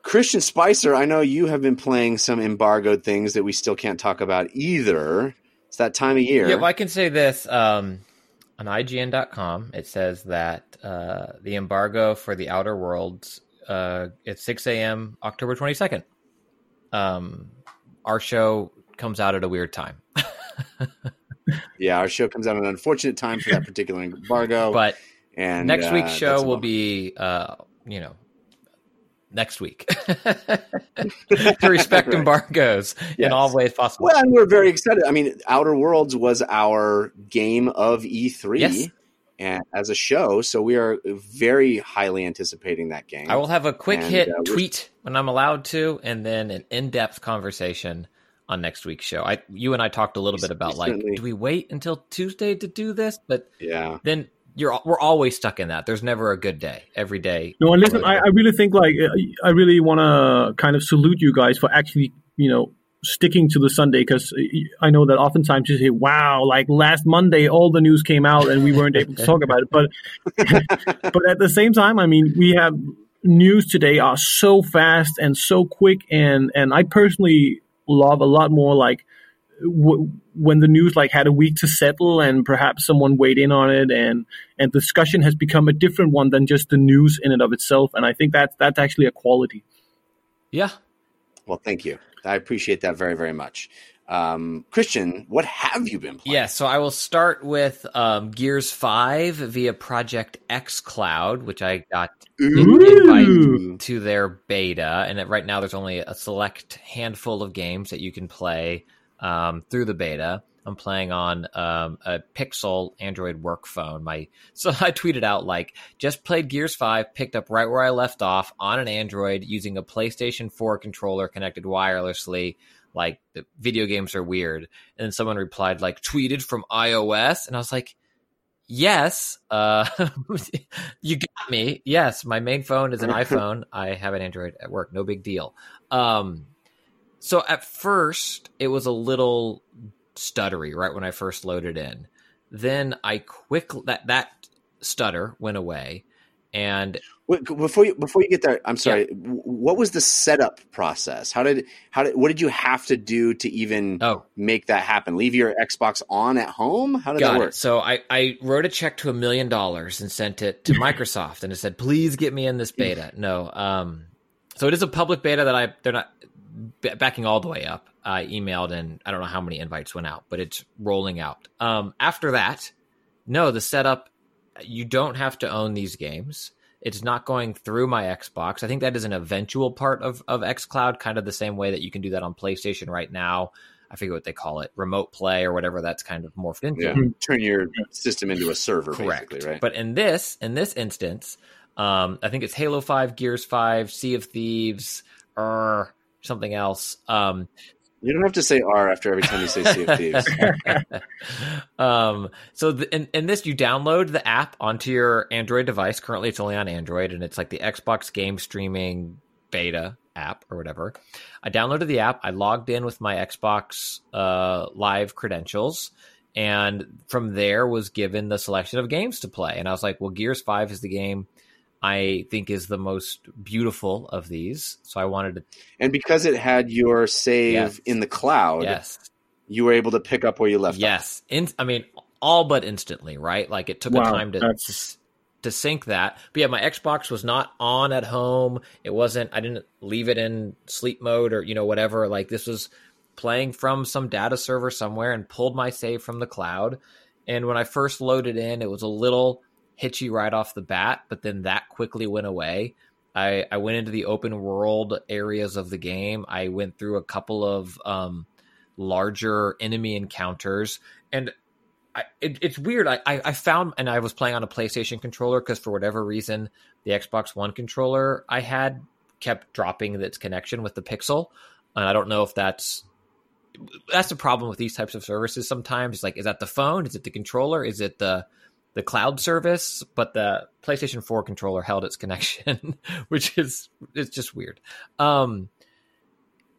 Christian Spicer, I know you have been playing some embargoed things that we still can't talk about either. It's that time of year. Yeah, well, I can say this. Um, on IGN.com, it says that uh, the embargo for the Outer Worlds uh, it's 6 a.m. October 22nd. Um, our show comes out at a weird time, [laughs] Yeah, our show comes out at an unfortunate time for that particular embargo. [laughs] but and next uh, week's show will be, uh, you know, next week [laughs] [laughs] to respect Right. embargoes in all ways possible. Well, and we're very excited. I mean, Outer Worlds was our game of E3 Yes. and as a show, so we are very highly anticipating that game. I will have a quick And, hit uh, tweet when I'm allowed to, and then an in-depth conversation on next week's show. I, you and I talked a little bit about like, do we wait until Tuesday to do this? But yeah. then you're we're always stuck in that. There's never a good day. Every day. No, and listen, I, I really think like uh, I really want to kind of salute you guys for actually, you know, sticking to the Sunday because I know that oftentimes you say, "Wow, like last Monday, all the news came out and we weren't able to talk about it." But [laughs] but at the same time, I mean, we have news today are so fast and so quick, and and I personally love a lot more like w- when the news like had a week to settle and perhaps someone weighed in on it and and discussion has become a different one than just the news in and of itself and i think that that's actually a quality Yeah. Well, thank you. I appreciate that very, very much. Um, Christian, what have you been playing? Yeah, so I will start with um, Gears 5 via Project Xcloud, which I got Ooh. invite to their beta. And right now, there's only a select handful of games that you can play um, through the beta. I'm playing on um, a Pixel Android work phone. My [laughs] so I tweeted out like just played Gears Five, picked up right where I left off on an Android using a PlayStation 4 controller connected wirelessly. Like the video games are weird. And then someone replied like tweeted from iOS, and I was like, yes, uh, [laughs] you got me. Yes, my main phone is an [laughs] iPhone. I have an Android at work. No big deal. Um, so at first it was a little stuttery right when I first loaded in. Then I quickly that that stutter went away, and Wait, before you before you get there, I'm sorry. w What was the setup process? How did how did what did you have to do to even oh, make that happen? Leave your Xbox on at home? How did got that work? it. So I I wrote a check to a million dollars and sent it to Microsoft, and it said, "Please get me in this beta." No, um, so it is a public beta that I they're not b- backing all the way up. I emailed and I don't know how many invites went out, but it's rolling out. Um, after that, no, the setup you don't have to own these games. It's not going through my Xbox. I think that is an eventual part of of XCloud, kind of the same way that you can do that on PlayStation right now. I forget what they call it, remote play or whatever. That's kind of morphed into. Yeah, turn your system into a server, Correct. basically, right? But in this in this instance, um, I think it's Halo Five, Gears Five, Sea of Thieves, or something else. Um, you don't have to say R after every time you say Sea of [laughs] Thieves. um, so the, in, in this, you download the app onto your Android device. Currently, it's only on Android, and it's like the Xbox game streaming beta app or whatever. I downloaded the app. I logged in with my Xbox uh, Live credentials, and from there was given the selection of games to play. And I was like, "Well, Gears Five is the game." I think is the most beautiful of these, so I wanted to. and because it had your save Yes. in the cloud, Yes, you were able to pick up where you left off. Yes, in, I mean all but instantly, right? Like it took a time to, that's- to to sync that. But yeah, my Xbox was not on at home. It wasn't. I didn't leave it in sleep mode or you know whatever. Like this was playing from some data server somewhere and pulled my save from the cloud. And when I first loaded in, it was a little hitchy right off the bat, but then that quickly went away. I, I went into the open world areas of the game. I went through a couple of um, larger enemy encounters, and I, it, it's weird. I, I, I found, and I was playing on a PlayStation controller because for whatever reason, the Xbox One controller I had kept dropping its connection with the Pixel, and I don't know if that's that's the problem with these types of services. Sometimes, it's like, is that the phone? Is it the controller? Is it the the cloud service? But the PlayStation Four controller held its connection, [laughs] which is it's just weird. Um,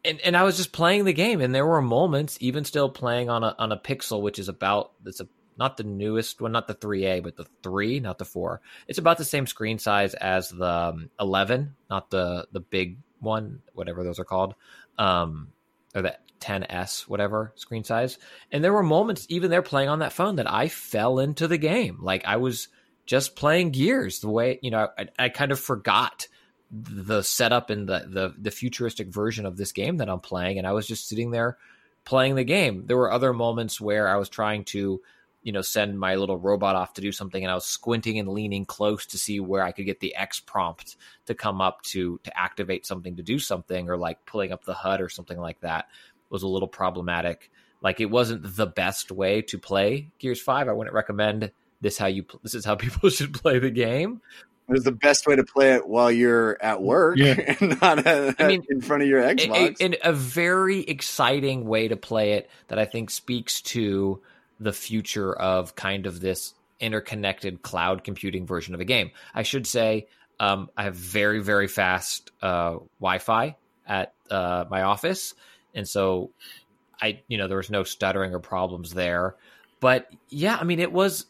and and I was just playing the game, and there were moments, even still playing on a on a Pixel, which is about it's a not the newest one, not the 3A, but the three, not the four. It's about the same screen size as the um, 11, not the the big one, whatever those are called. Um, or the 10s whatever screen size. And there were moments even there playing on that phone that i fell into the game. Like i was just playing gears the way you know i, I kind of forgot the setup and the, the the futuristic version of this game that i'm playing. And i was just sitting there playing the game. There were other moments where i was trying to you know send my little robot off to do something and i was squinting and leaning close to see where i could get the x prompt to come up to to activate something to do something or like pulling up the hud or something like that was a little problematic like it wasn't the best way to play gears 5 i wouldn't recommend this how you this is how [laughs] people should play the game It was the best way to play it while you're at work Yeah. [laughs] and not uh, I mean, in front of your a, Xbox. a, and a very exciting way to play it that I think speaks to the future of kind of this interconnected cloud computing version of a game. I should say um, I have very very fast uh, Wi-Fi at uh, my office, and so I you know there was no stuttering or problems there. But yeah, I mean it was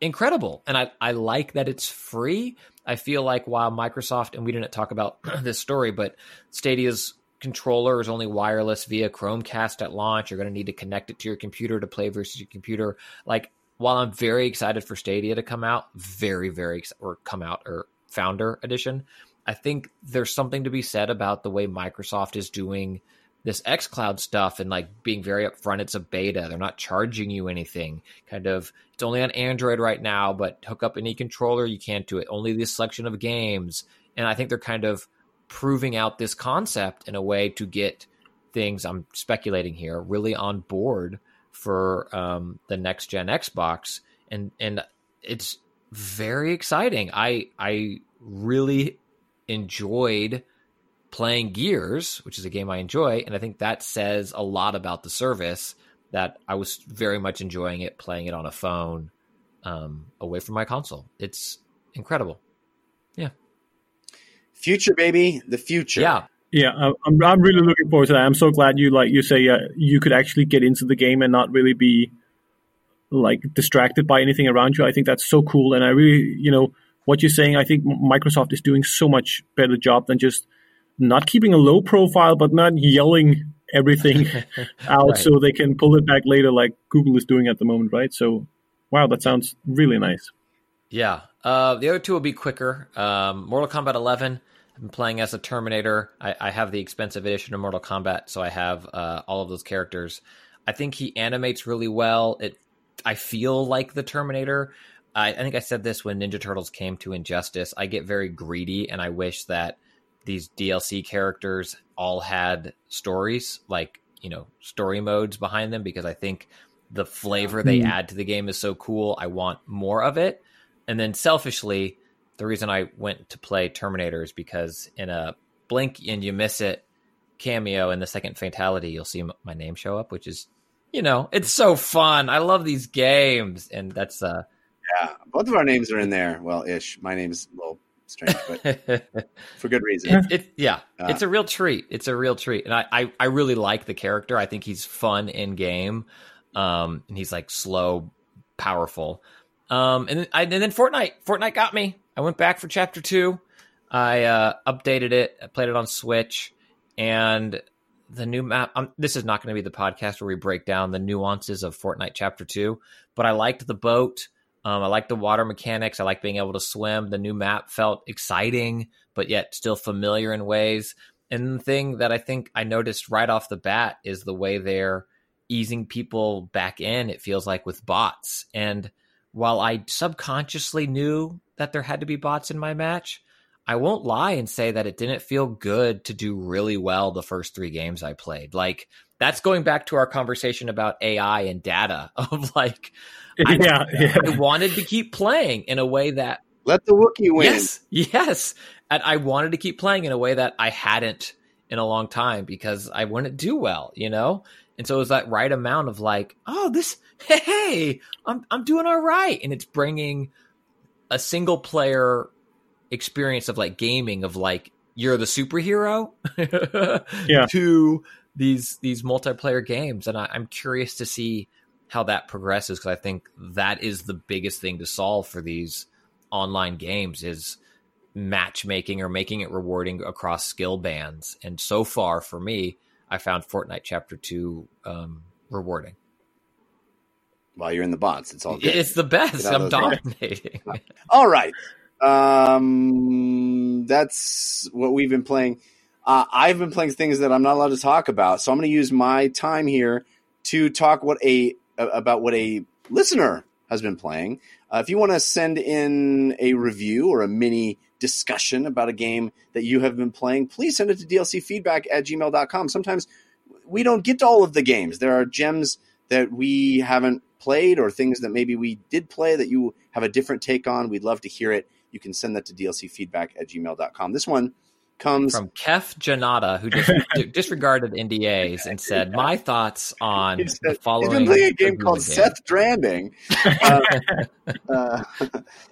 incredible, and I I like that it's free. I feel like while Microsoft and we didn't talk about [clears throat] this story, but Stadia's controller is only wireless via Chromecast at launch. You're going to need to connect it to your computer to play versus your computer. Like while I'm very excited for Stadia to come out, very very or come out or Founder Edition, I think there's something to be said about the way Microsoft is doing this xCloud stuff and like being very upfront. It's a beta. They're not charging you anything. Kind of, it's only on Android right now, but hook up any controller, you can't do it. Only this selection of games. And I think they're kind of proving out this concept in a way to get things, I'm speculating here, really on board for um, the next gen Xbox. And, and it's very exciting. I, I really enjoyed playing Gears, which is a game I enjoy, and I think that says a lot about the service that I was very much enjoying it playing it on a phone um, away from my console. It's incredible. Future, baby, the future. Yeah. Yeah, I- I'm I'm really looking forward to that. I'm so glad you like you say uh, you could actually get into the game and not really be like distracted by anything around you. I think that's so cool, and I really you know what you're saying. I think Microsoft is doing so much better job than just not keeping a low profile, but not yelling everything [laughs] [laughs] out Right. so they can pull it back later, like Google is doing at the moment, right? So, wow, that sounds really nice. Yeah. Uh, the other two will be quicker. Um, Mortal Kombat 11. I've been playing as a Terminator. I, I have the expensive edition of Mortal Kombat, so I have uh, all of those characters. I think he animates really well. It. I feel like the Terminator. I, I think I said this when Ninja Turtles came to Injustice. I get very greedy, and I wish that these DLC characters all had stories, like you know, story modes behind them, because I think the flavor they Hmm. add to the game is so cool. I want more of it. And then selfishly, the reason I went to play Terminator is because in a blink and you miss it cameo in the second fatality, you'll see my name show up, which is, you know, it's so fun. I love these games, and that's uh, Yeah, both of our names are in there. Well, ish. My name's a little strange, but [laughs] for good reason. it yeah, Uh, it's a real treat. It's a real treat, and I, I I really like the character. I think he's fun in game, um, and he's like slow, powerful. Um, and then, I, and then Fortnite, Fortnite got me. I went back for chapter two. I uh, updated it. I played it on Switch, and the new map. Um, this is not going to be the podcast where we break down the nuances of Fortnite chapter two, but I liked the boat. Um, I liked the water mechanics. I like being able to swim. The new map felt exciting, but yet still familiar in ways. And the thing that I think I noticed right off the bat is the way they're easing people back in, it feels like with bots. And while I subconsciously knew that there had to be bots in my match, I won't lie and say that it didn't feel good to do really well the first three games I played. Like, that's going back to our conversation about AI and data [laughs] of like, I- yeah, [laughs] yeah. I wanted to keep playing in a way that Let the Wookiee win. Yes, yes. And I wanted to keep playing in a way that I hadn't in a long time because I wouldn't do well, you know? And so it was that right amount of like, oh, this, hey, [laughs] hey, I'm, I'm doing all right. And it's bringing a single player experience of like gaming of like, you're the superhero [laughs] Yeah. to these, these multiplayer games. And I, I'm curious to see how that progresses because I think that is the biggest thing to solve for these online games is matchmaking or making it rewarding across skill bands. And so far for me, I found Fortnite Chapter Two um, rewarding. While you're in the bots, it's all good. It's the best. I'm dominating. [laughs] All right. Um, that's what we've been playing. Uh, I've been playing things that I'm not allowed to talk about, so I'm going to use my time here to talk what a about what a listener has been playing. Uh, if you want to send in a review or a mini discussion about a game that you have been playing, please send it to dlcfeedback at gmail.com. Sometimes we don't get to all of the games. There are gems that we haven't played or things that maybe we did play that you have a different take on. We'd love to hear it. You can send that to dlcfeedback at gmail.com. This one comes From Jeff Cannata, who just [laughs] disregarded NDAs and said, [laughs] "My thoughts on He the said- He's following." been playing a game called game." Seth Dranding. [laughs] Uh, uh,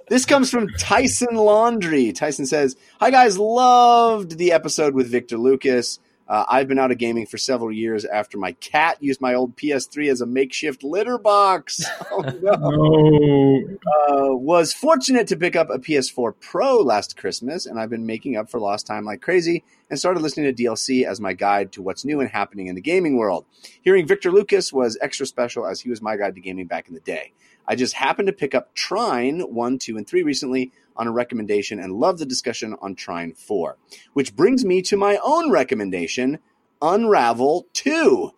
this comes from Tyson Laundry. Tyson says, Hi, guys. Loved the episode with Victor Lucas. Uh, I've been out of gaming for several years after my cat used my old PS3 as a makeshift litter box. [laughs] Oh, no. Oh, Uh, was fortunate to pick up a PS4 Pro last Christmas, and I've been making up for lost time like crazy and started listening to DLC as my guide to what's new and happening in the gaming world. Hearing Victor Lucas was extra special as he was my guide to gaming back in the day. I just happened to pick up Trine 1, 2, and 3 recently on a recommendation and love the discussion on Trine 4. Which brings me to my own recommendation Unravel 2.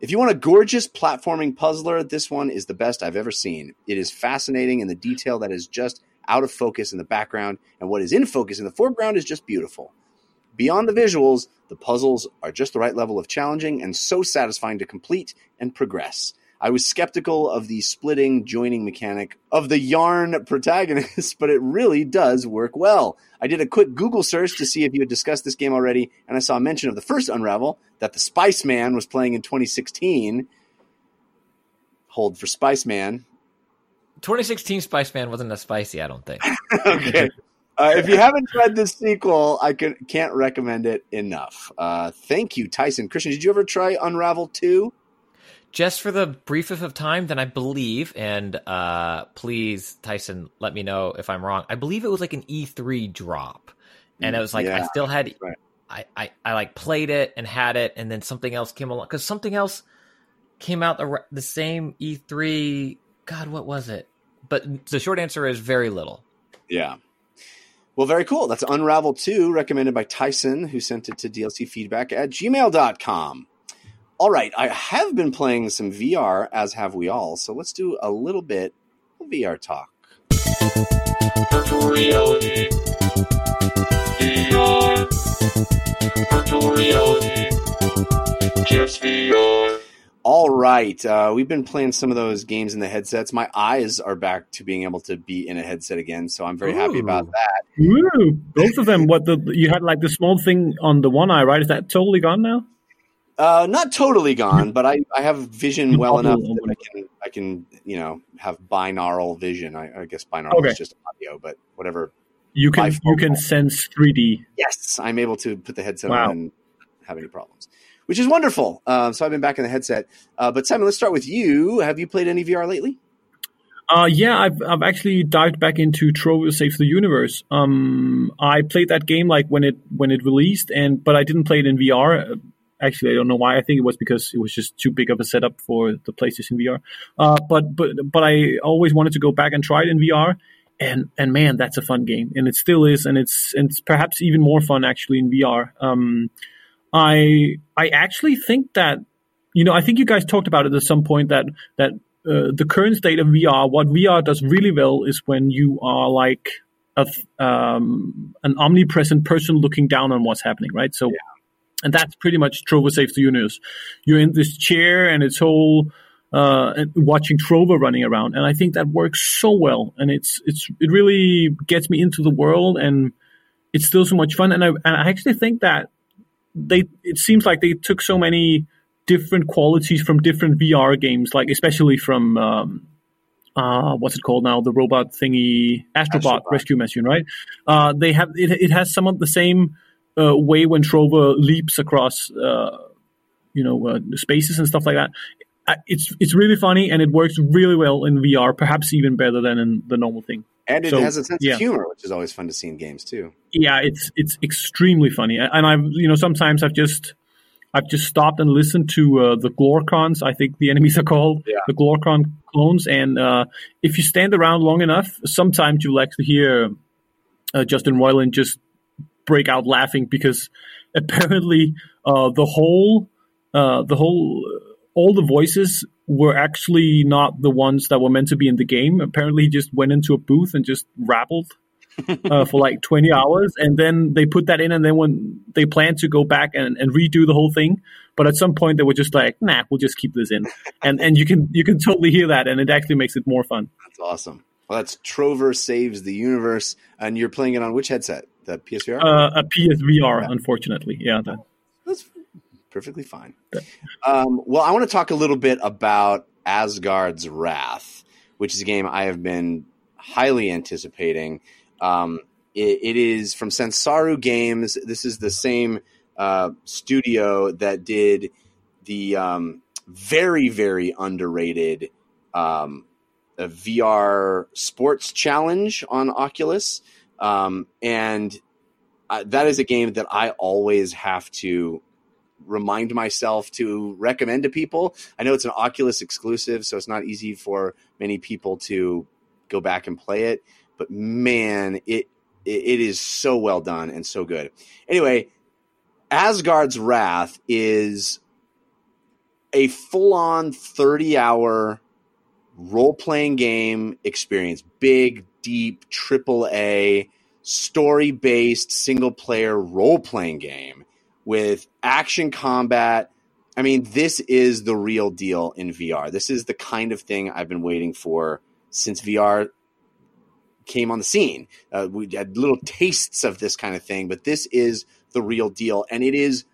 If you want a gorgeous platforming puzzler, this one is the best I've ever seen. It is fascinating in the detail that is just out of focus in the background, and what is in focus in the foreground is just beautiful. Beyond the visuals, the puzzles are just the right level of challenging and so satisfying to complete and progress. I was skeptical of the splitting, joining mechanic of the yarn protagonist, [laughs] but it really does work well. I did a quick Google search to see if you had discussed this game already, and I saw a mention of the first Unravel that the Spice Man was playing in 2016. Hold for Spice Man. 2016 Spice Man wasn't as spicy, I don't think. [laughs] okay. Uh, if you haven't read this sequel, I can, can't recommend it enough. Uh, thank you, Tyson. Christian, did you ever try Unravel 2? Just for the briefest of time, then I believe, and uh, please, Tyson, let me know if I'm wrong. I believe it was like an E3 drop, and it was like I still had, right. I, I, I like played it and had it, and then something else came along because something else came out the the same E3. God, what was it? But the short answer is very little. Yeah. Well, very cool. That's Unravel 2, recommended by Tyson, who sent it to dlcfeedback at gmail.com. All right, I have been playing some VR, as have we all, so let's do a little bit of VR talk. Virtual reality. VR. Virtual reality. Just VR. All right, uh, we've been playing some of those games in the headsets. My eyes are back to being able to be in a headset again, so I'm very happy about that. Woo! Both of them. What the you had like the small thing on the one eye, right? Is that totally gone now? Uh, not totally gone, but I, I have vision well enough that I can I can you know have binaural vision. I, I guess binaural Okay. is just audio, but whatever. You can you can sense 3D. Yes, I'm able to put the headset Wow. on and have any problems, which is wonderful. Um, so I've been back in the headset. Uh, but Simon, let's start with you. Have you played any VR lately? Uh, yeah, I've I've actually dived back into Trover Saves the Universe. Um, I played that game like when it when it released, and but I didn't play it in VR. Actually, I don't know why. I think it was because it was just too big of a setup for the PlayStation VR. Uh, but but but I always wanted to go back and try it in VR. And and man, that's a fun game, and it still is, and it's and it's perhaps even more fun actually in VR. Um, I I actually think that you know I think you guys talked about it at some point that that uh, the current state of VR, what VR does really well is when you are like a, um, an omnipresent person looking down on what's happening, right? So, and that's pretty much Trover Saves the Universe. You're in this chair and it's all uh, watching Trover running around, and I think that works so well, and it's it's it really gets me into the world, and it's still so much fun, and I and I actually think that they it seems like they took so many different qualities from different VR games, like especially from um, uh, what's it called now? The robot thingy, Astrobot, Astrobot. Rescue Mission, right? Uh, they have it. It has some of the same uh, way when Trover leaps across, uh, you know, uh, spaces and stuff like that. It's it's really funny and it works really well in VR, perhaps even better than in the normal thing. And it So, has a sense yeah. of humor, which is always fun to see in games too. yeah, it's it's extremely funny, and I've you know sometimes I've just I've just stopped and listened to uh, the Glorkons. I think the [laughs] enemies are called Yeah. the Glorkon clones. And uh, if you stand around long enough, sometimes you'll actually hear uh, Justin Roiland just break out laughing because [laughs] apparently uh, the whole uh, the whole all the voices were actually not the ones that were meant to be in the game. Apparently, he just went into a booth and just rabbled [laughs] uh, for like 20 hours. And then they put that in. And then when they planned to go back and, and redo the whole thing, but at some point they were just like, nah, we'll just keep this in. [laughs] And, and you can, you can totally hear that. And it actually makes it more fun. That's awesome. Well, that's Trover Saves the Universe. And you're playing it on which headset? The PSVR? Uh, a PSVR, unfortunately. Yeah. That, That's perfectly fine. Um, well, I want to talk a little bit about Asgard's Wrath, which is a game I have been highly anticipating. Um, it, it is from Sanzaru Games. This is the same uh, studio that did the um, very, very underrated um, a VR sports challenge on Oculus. Um, and uh, that is a game that I always have to remind myself to recommend to people. I know it's an Oculus exclusive, so it's not easy for many people to go back and play it. But man, it it, is so well done and so good. Anyway, Asgard's Wrath is a full-on 30-hour role-playing game experience. Big, deep, triple A, story-based, single-player role-playing game with action combat. I mean, this is the real deal in VR. This is the kind of thing I've been waiting for since VR came on the scene. Uh, we had little tastes of this kind of thing, but this is the real deal, and it is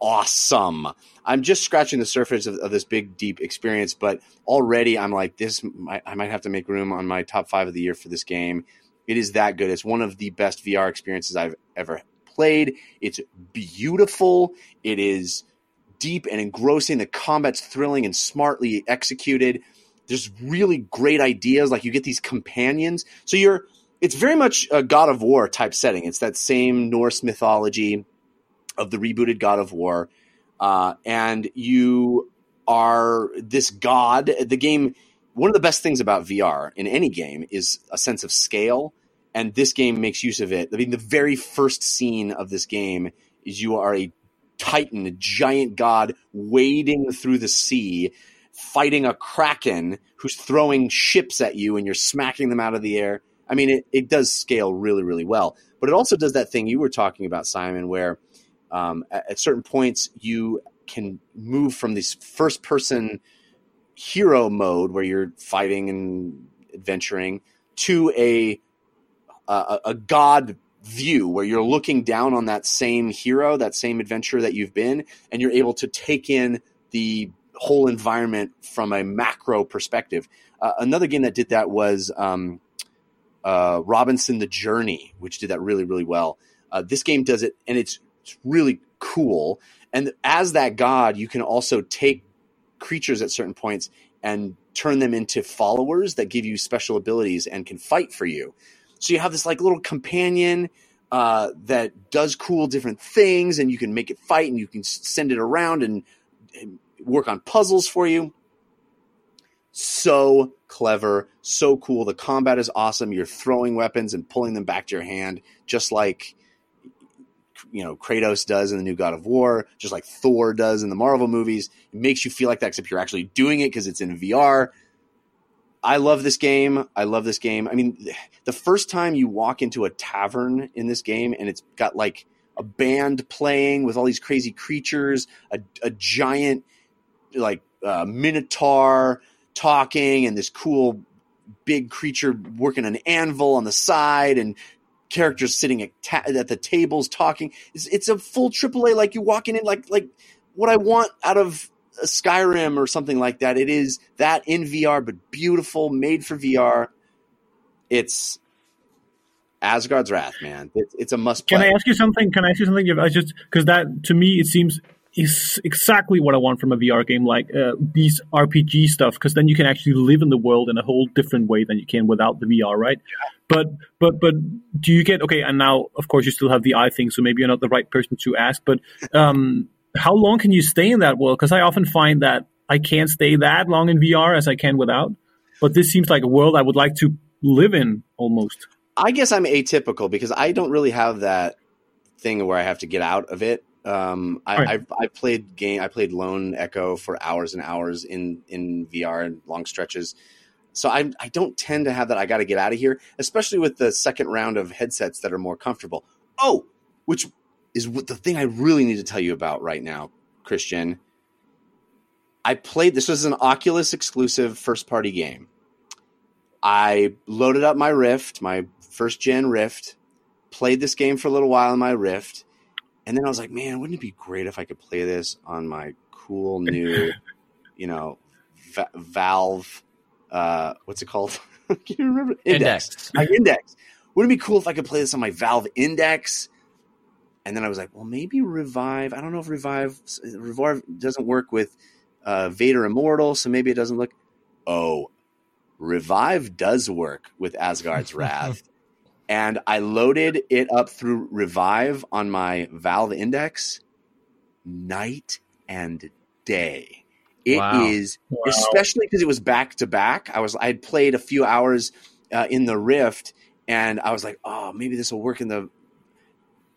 awesome. I'm just scratching the surface of, of this big, deep experience, but already I'm like, this. I might have to make room on my top five of the year for this game. It is that good. It's one of the best VR experiences I've ever played. It's beautiful. It is deep and engrossing. The combat's thrilling and smartly executed. There's really great ideas. Like you get these companions. So you're, it's very much a God of War type setting. It's that same Norse mythology of the rebooted God of War. Uh, and you are this god. The game, one of the best things about VR in any game is a sense of scale. And this game makes use of it. I mean, the very first scene of this game is you are a titan, a giant god wading through the sea, fighting a kraken who's throwing ships at you, and you're smacking them out of the air. I mean, it, it does scale really, really well. But it also does that thing you were talking about, Simon, where um, at, at certain points you can move from this first person hero mode where you're fighting and adventuring to a a, a god view where you're looking down on that same hero, that same adventure that you've been, and you're able to take in the whole environment from a macro perspective. Uh, another game that did that was um, uh, Robinson the Journey, which did that really, really well. Uh, this game does it, and it's, it's really cool. And as that god, you can also take creatures at certain points and turn them into followers that give you special abilities and can fight for you. So you have this like little companion uh, that does cool different things, and you can make it fight, and you can send it around and, and work on puzzles for you. So clever, so cool. The combat is awesome. You're throwing weapons and pulling them back to your hand, just like you know Kratos does in the new God of War, just like Thor does in the Marvel movies. It makes you feel like that, except you're actually doing it because it's in VR. I love this game. I love this game. I mean, the first time you walk into a tavern in this game and it's got like a band playing with all these crazy creatures, a, a giant like uh, minotaur talking, and this cool big creature working an anvil on the side, and characters sitting at, ta- at the tables talking. It's, it's a full AAA. Like you walking in, like like what I want out of a Skyrim or something like that. It is that in VR, but beautiful, made for VR. It's Asgard's Wrath, man. It's, it's a must play. Can I ask you something? Can I ask you something? I just because that to me it seems is exactly what I want from a VR game, like uh, these RPG stuff. Because then you can actually live in the world in a whole different way than you can without the VR, right? But but but do you get okay? And now, of course, you still have the eye thing, so maybe you're not the right person to ask. But um, how long can you stay in that world? Because I often find that I can't stay that long in VR as I can without. But this seems like a world I would like to live in almost. I guess I'm atypical because I don't really have that thing where I have to get out of it. Um, I, Right. I've, I played game. I played Lone Echo for hours and hours in in VR and long stretches. So I I don't tend to have that. I got to get out of here, especially with the second round of headsets that are more comfortable. Oh, which is what the thing I really need to tell you about right now, Christian. I played this was an Oculus exclusive first party game. I loaded up my Rift, my first gen Rift, played this game for a little while in my Rift, and then I was like, man, wouldn't it be great if I could play this on my cool [laughs] new, you know, Va- Valve, uh, what's it called? [laughs] Can you remember? Index. My Index. Wouldn't it be cool if I could play this on my Valve Index? And then I was like, well, maybe Revive. I don't know if Revive Revive doesn't work with uh, Vader Immortal, so maybe it doesn't look. Oh, Revive does work with Asgard's [laughs] Wrath. And I loaded it up through Revive on my Valve Index night and day. It is Wow. Wow. especially because it was back to back. I was I had played a few hours uh, in the Rift, and I was like, oh, maybe this will work in the.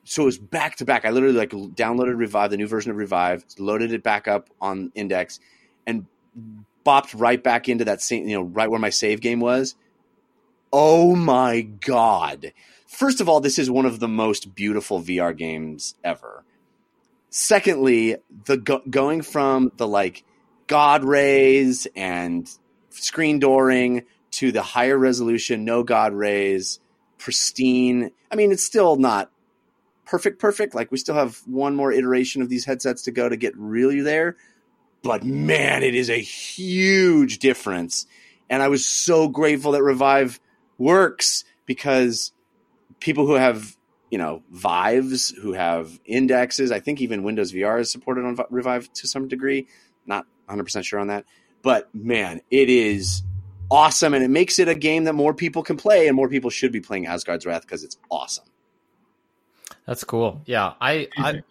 So it was back to back. I literally like downloaded Revive, the new version of Revive, loaded it back up on Index, and bopped right back into that same, you know, right where my save game was. Oh my god! First of all, this is one of the most beautiful VR games ever. Secondly, the go- going from the like god rays and screen dooring to the higher resolution, no god rays, pristine. I mean, it's still not perfect, perfect. Like we still have one more iteration of these headsets to go to get really there. But man, it is a huge difference. And I was so grateful that Revive works because people who have, you know, Vives, who have indexes, I think even Windows VR is supported on Revive to some degree. Not 100% sure on that. But man, it is awesome. And it makes it a game that more people can play and more people should be playing Asgard's Wrath because it's awesome. That's cool. Yeah, I, I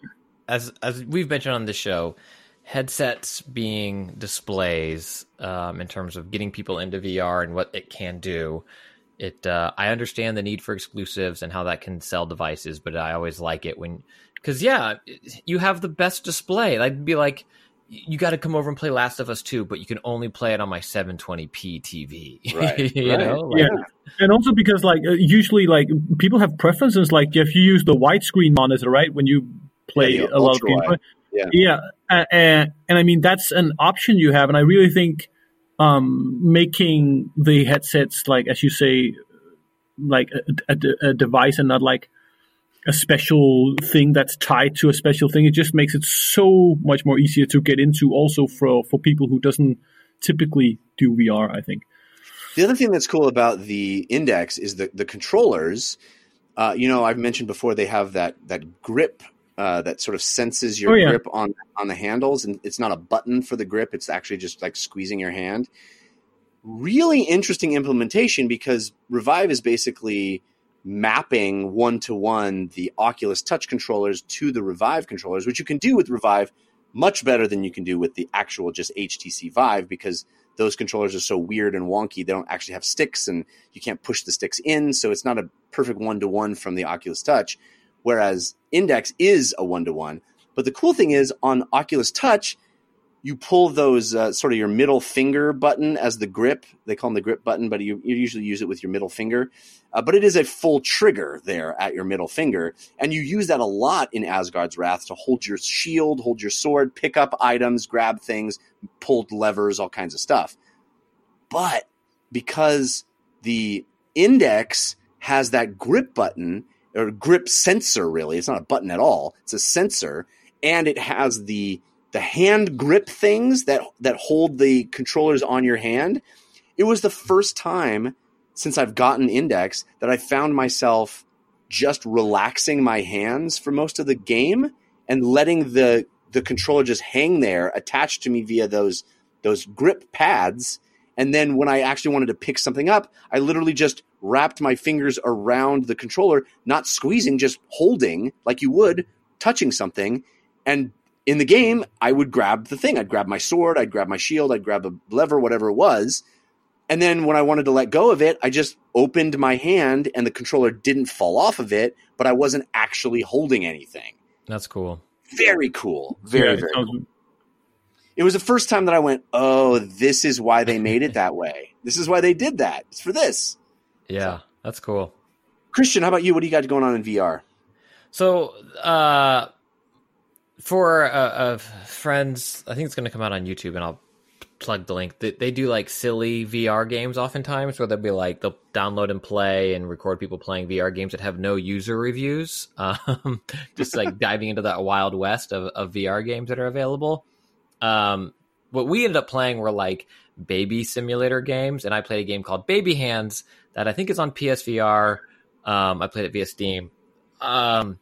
as as we've mentioned on the show, headsets being displays um, in terms of getting people into VR and what it can do. It uh, I understand the need for exclusives and how that can sell devices, but I always like it when because yeah, you have the best display. I'd be like. You got to come over and play Last of Us 2, but you can only play it on my 720p TV. [laughs] Right, you right. know, like, Yeah. And also because like uh, usually like people have preferences like if you use the widescreen monitor right when you play Yeah, a lot of ultra games. Yeah. Yeah, uh, and, and I mean that's an option you have, and I really think um, making the headsets like as you say, like a, a, a device and not like a special thing that's tied to a special thing. It just makes it so much more easier to get into. Also for for people who doesn't typically do VR, I think. The other thing that's cool about the Index is the the controllers. Uh, you know, I've mentioned before they have that that grip uh, that sort of senses your Oh, yeah. grip on on the handles, and it's not a button for the grip; it's actually just like squeezing your hand. Really interesting implementation because Revive is basically mapping one to one the Oculus Touch controllers to the Revive controllers, which you can do with Revive much better than you can do with the actual just HTC Vive because those controllers are so weird and wonky. They don't actually have sticks and you can't push the sticks in. So it's not a perfect one to one from the Oculus Touch. Whereas Index is a one to one. But the cool thing is on Oculus Touch, you pull those uh, sort of your middle finger button as the grip. They call them the grip button, but you, you usually use it with your middle finger. Uh, but it is a full trigger there at your middle finger. And you use that a lot in Asgard's Wrath to hold your shield, hold your sword, pick up items, grab things, pull levers, all kinds of stuff. But because the index has that grip button or grip sensor, really, it's not a button at all, it's a sensor, and it has the the hand grip things that that hold the controllers on your hand. It was the first time since I've gotten Index that I found myself just relaxing my hands for most of the game and letting the the controller just hang there attached to me via those those grip pads and then when I actually wanted to pick something up, I literally just wrapped my fingers around the controller, not squeezing, just holding like you would touching something and in the game, I would grab the thing. I'd grab my sword, I'd grab my shield, I'd grab a lever, whatever it was. And then when I wanted to let go of it, I just opened my hand and the controller didn't fall off of it, but I wasn't actually holding anything. That's cool. Very cool. Very, Yeah, very cool. It was the first time that I went, oh, this is why they made it that way. This is why they did that. It's for this. Yeah, that's cool. Christian, how about you? What do you got going on in VR? So, uh, for uh, uh, friends, I think it's going to come out on YouTube, and I'll plug the link. They, they do like silly VR games oftentimes, where they'll be like they'll download and play and record people playing VR games that have no user reviews, [laughs] um, just like diving into that wild west of, of VR games that are available. Um, what we ended up playing were like baby simulator games, and I played a game called Baby Hands that I think is on PSVR. Um, I played it via Steam. Um,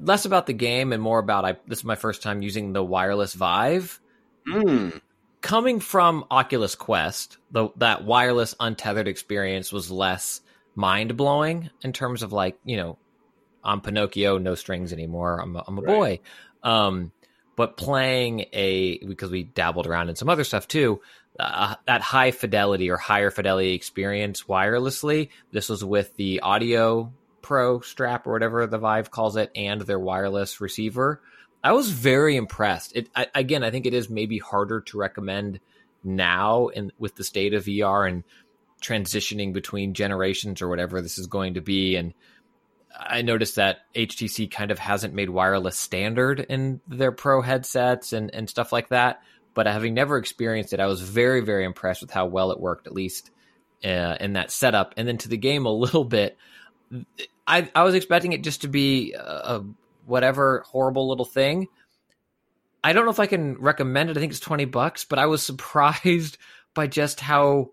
less about the game and more about I. This is my first time using the wireless Vive. Mm, Coming from Oculus Quest, the that wireless untethered experience was less mind blowing in terms of like you know, I'm Pinocchio, no strings anymore. I'm a, I'm a boy. Um, but playing a because we dabbled around in some other stuff too. Uh, that high fidelity or higher fidelity experience wirelessly. This was with the Audio Pro strap or whatever the Vive calls it, and their wireless receiver. I was very impressed. It I, again, I think it is maybe harder to recommend now in with the state of VR and transitioning between generations or whatever this is going to be. And I noticed that HTC kind of hasn't made wireless standard in their pro headsets and, and stuff like that. But having never experienced it, I was very, very impressed with how well it worked, at least uh, in that setup. And then to the game a little bit, I, I was expecting it just to be a, a whatever horrible little thing. I don't know if I can recommend it. I think it's 20 bucks, but I was [laughs] surprised by just how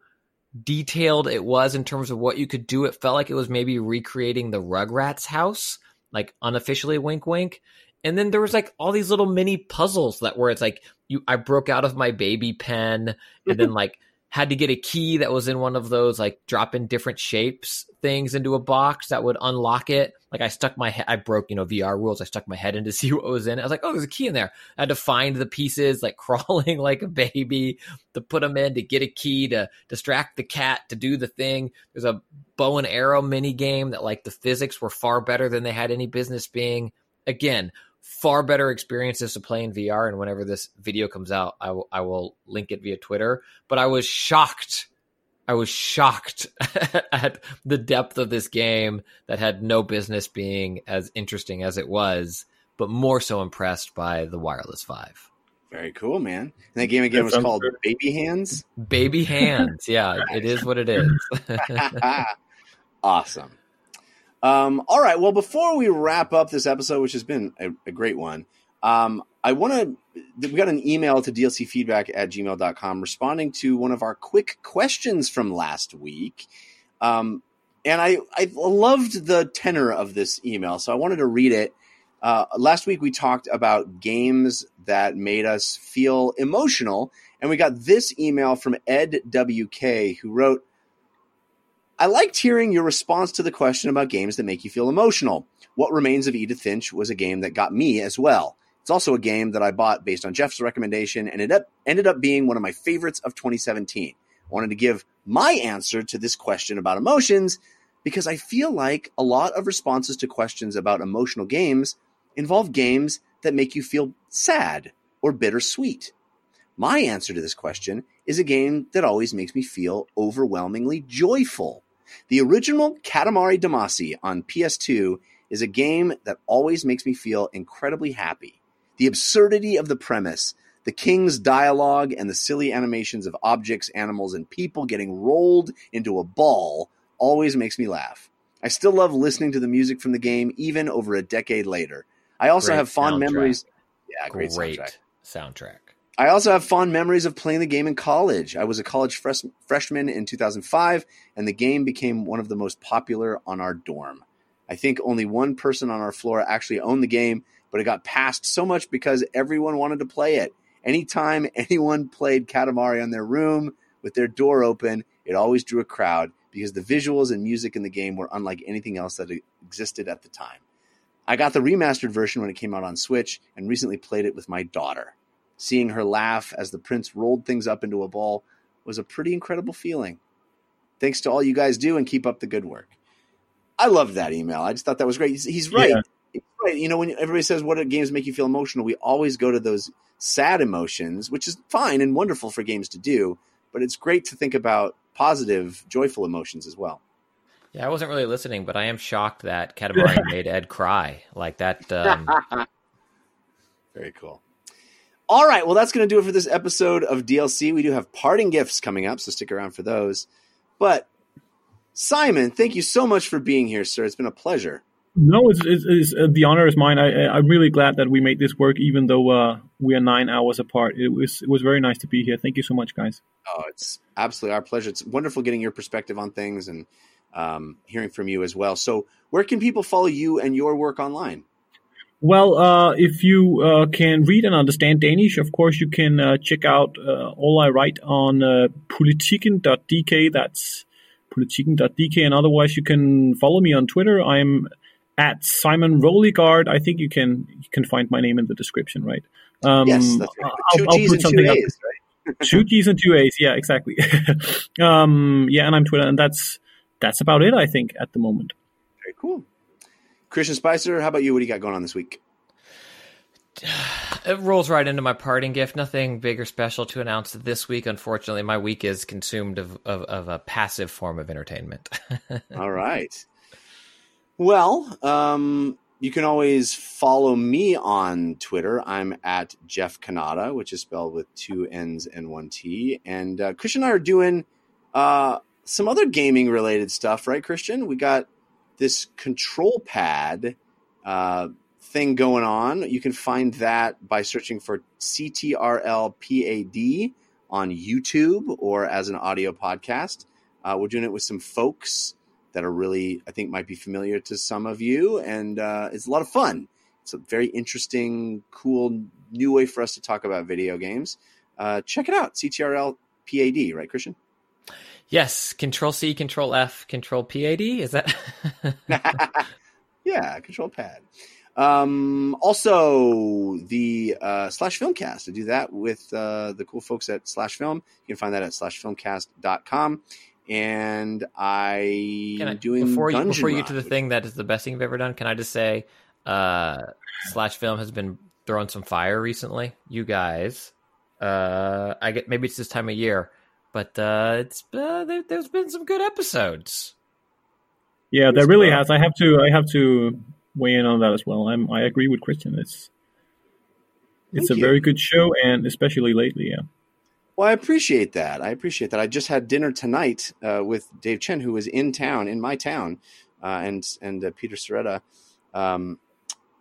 detailed it was in terms of what you could do. It felt like it was maybe recreating the Rugrats house, like unofficially wink wink. And then there was like all these little mini puzzles that were it's like you I broke out of my baby pen and then [laughs] like had to get a key that was in one of those like drop in different shapes things into a box that would unlock it. Like I stuck my head, I broke, you know, VR rules. I stuck my head in to [laughs] see what was in it. I was like, oh, there's a key in there. I had to find the pieces, like [laughs] crawling like a baby to put them in to get a key to distract the cat to do the thing. There's a bow and arrow mini game that like the physics were far better than they had any business being. Again, far better experiences to play in VR. And whenever this video comes out, I will, link it via Twitter. But I was shocked. I was shocked [laughs] at the depth of this game that had no business being as interesting as it was, but more so impressed by the Wireless Vive. very cool, man. And that game again That was called good. Baby Hands. Baby hands. Yeah, it is what it is. [laughs] [laughs] awesome. Um, all right. Well, before we wrap up this episode, which has been a, a great one, um, I want to. We got an email to dlcfeedback at gmail.com responding to one of our quick questions from last week. Um, and I, I loved the tenor of this email, so I wanted to read it. Uh, last week we talked about games that made us feel emotional, and we got this email from Ed WK who wrote, I liked hearing your response to the question about games that make you feel emotional. What Remains of Edith Finch was a game that got me as well. It's also a game that I bought based on Jeff's recommendation and it up, ended up being one of my favorites of 2017. I wanted to give my answer to this question about emotions because I feel like a lot of responses to questions about emotional games involve games that make you feel sad or bittersweet. My answer to this question is a game that always makes me feel overwhelmingly joyful. The original Katamari Damacy on PS2 is a game that always makes me feel incredibly happy. The absurdity of the premise, the king's dialogue, and the silly animations of objects, animals, and people getting rolled into a ball always makes me laugh. I still love listening to the music from the game even over a decade later. I also Great have fond soundtrack. memories. Yeah, great, Great soundtrack. soundtrack. I also have fond memories of playing the game in college. I was a college fresh- freshman in 2005, and the game became one of the most popular on our dorm. I think only one person on our floor actually owned the game, but it got passed so much because everyone wanted to play it. Anytime [laughs] anyone played Katamari on their room with their door open, it always drew a crowd because the visuals and music in the game were unlike anything else that existed at the time. I got the remastered version when it came out on Switch and recently played it with my daughter. Seeing her laugh as the prince rolled things up into a ball was a pretty incredible feeling. Thanks to all you guys do and keep up the good work. I love that email. I just thought that was great. He's, he's right. Yeah. He's right. You know, when everybody says what games make you feel emotional, we always go to those sad emotions, which is fine and wonderful for games to do, but it's great to think about positive, joyful emotions as well. Yeah, I wasn't really listening, but I am shocked that Katamari [laughs] made Ed cry like that. Um, [laughs] Very cool. All right, well, that's going to do it for this episode of DLC. We do have parting gifts coming up, so stick around for those. But Simon, thank you so much for being here, sir. It's been a pleasure. No, it's, it's, it's uh, the honor is mine. I, I'm really glad that we made this work, even though uh, we are nine hours apart. It was it was very nice to be here. Thank you so much, guys. Oh, it's absolutely our pleasure. It's wonderful getting your perspective on things and um, hearing from you as well. So, where can people follow you and your work online? Well, uh, if you uh, can read and understand Danish, of course, you can uh, check out uh, all I write on uh, politiken.dk. That's politiken.dk. And otherwise, you can follow me on Twitter. I'm at Simon Roliggaard. I think you can you can find my name in the description, right? Um, yes, right. I'll, Two I'll put and two something up. A's, right? [laughs] two G's and two A's. Yeah, exactly. [laughs] um, yeah, and I'm Twitter, and that's that's about it. I think at the moment. Very cool. Christian Spicer, how about you? What do you got going on this week? it rolls right into my parting gift. Nothing big or special to announce this week. Unfortunately, my week is consumed of, of, of a passive form of entertainment. [laughs] All right. Well, um, you can always follow me on Twitter. I'm at Jeff Cannata, which is spelled with two N's and one T. And uh, Christian and I are doing uh, some other gaming related stuff, right, Christian? We got this control pad uh, thing going on. You can find that by searching for CTRLPAD on YouTube or as an audio podcast. Uh, we're doing it with some folks that are really, I think, might be familiar to some of you, and uh, it's a lot of fun. It's a very interesting, cool, new way for us to talk about video games. Uh, check it out, CTRL PAD, right, Christian? Yes, Control C, Control F, Control PAD. Is that? [laughs] yeah, Control Pad. Um, also, the uh, Slash Filmcast. I do that with uh, the cool folks at Slash Film. You can find that at slashfilmcast.com. And I Can I am doing before you before you get to the thing that is the best thing you've ever done? Can I just say, uh, Slash Film has been throwing some fire recently. You guys, uh, I get maybe it's this time of year, but uh, it's uh, there, there's been some good episodes. Yeah, Yes, there really has. I have to. I have to weigh in on that as well. I'm. I agree with Christian. It's. It's Thank a you. very good show, and especially lately, yeah. Well, I appreciate that. I appreciate that. I just had dinner tonight uh, with Dave Chen, who was in town, in my town, uh, and and uh, Peter Sciretta, um,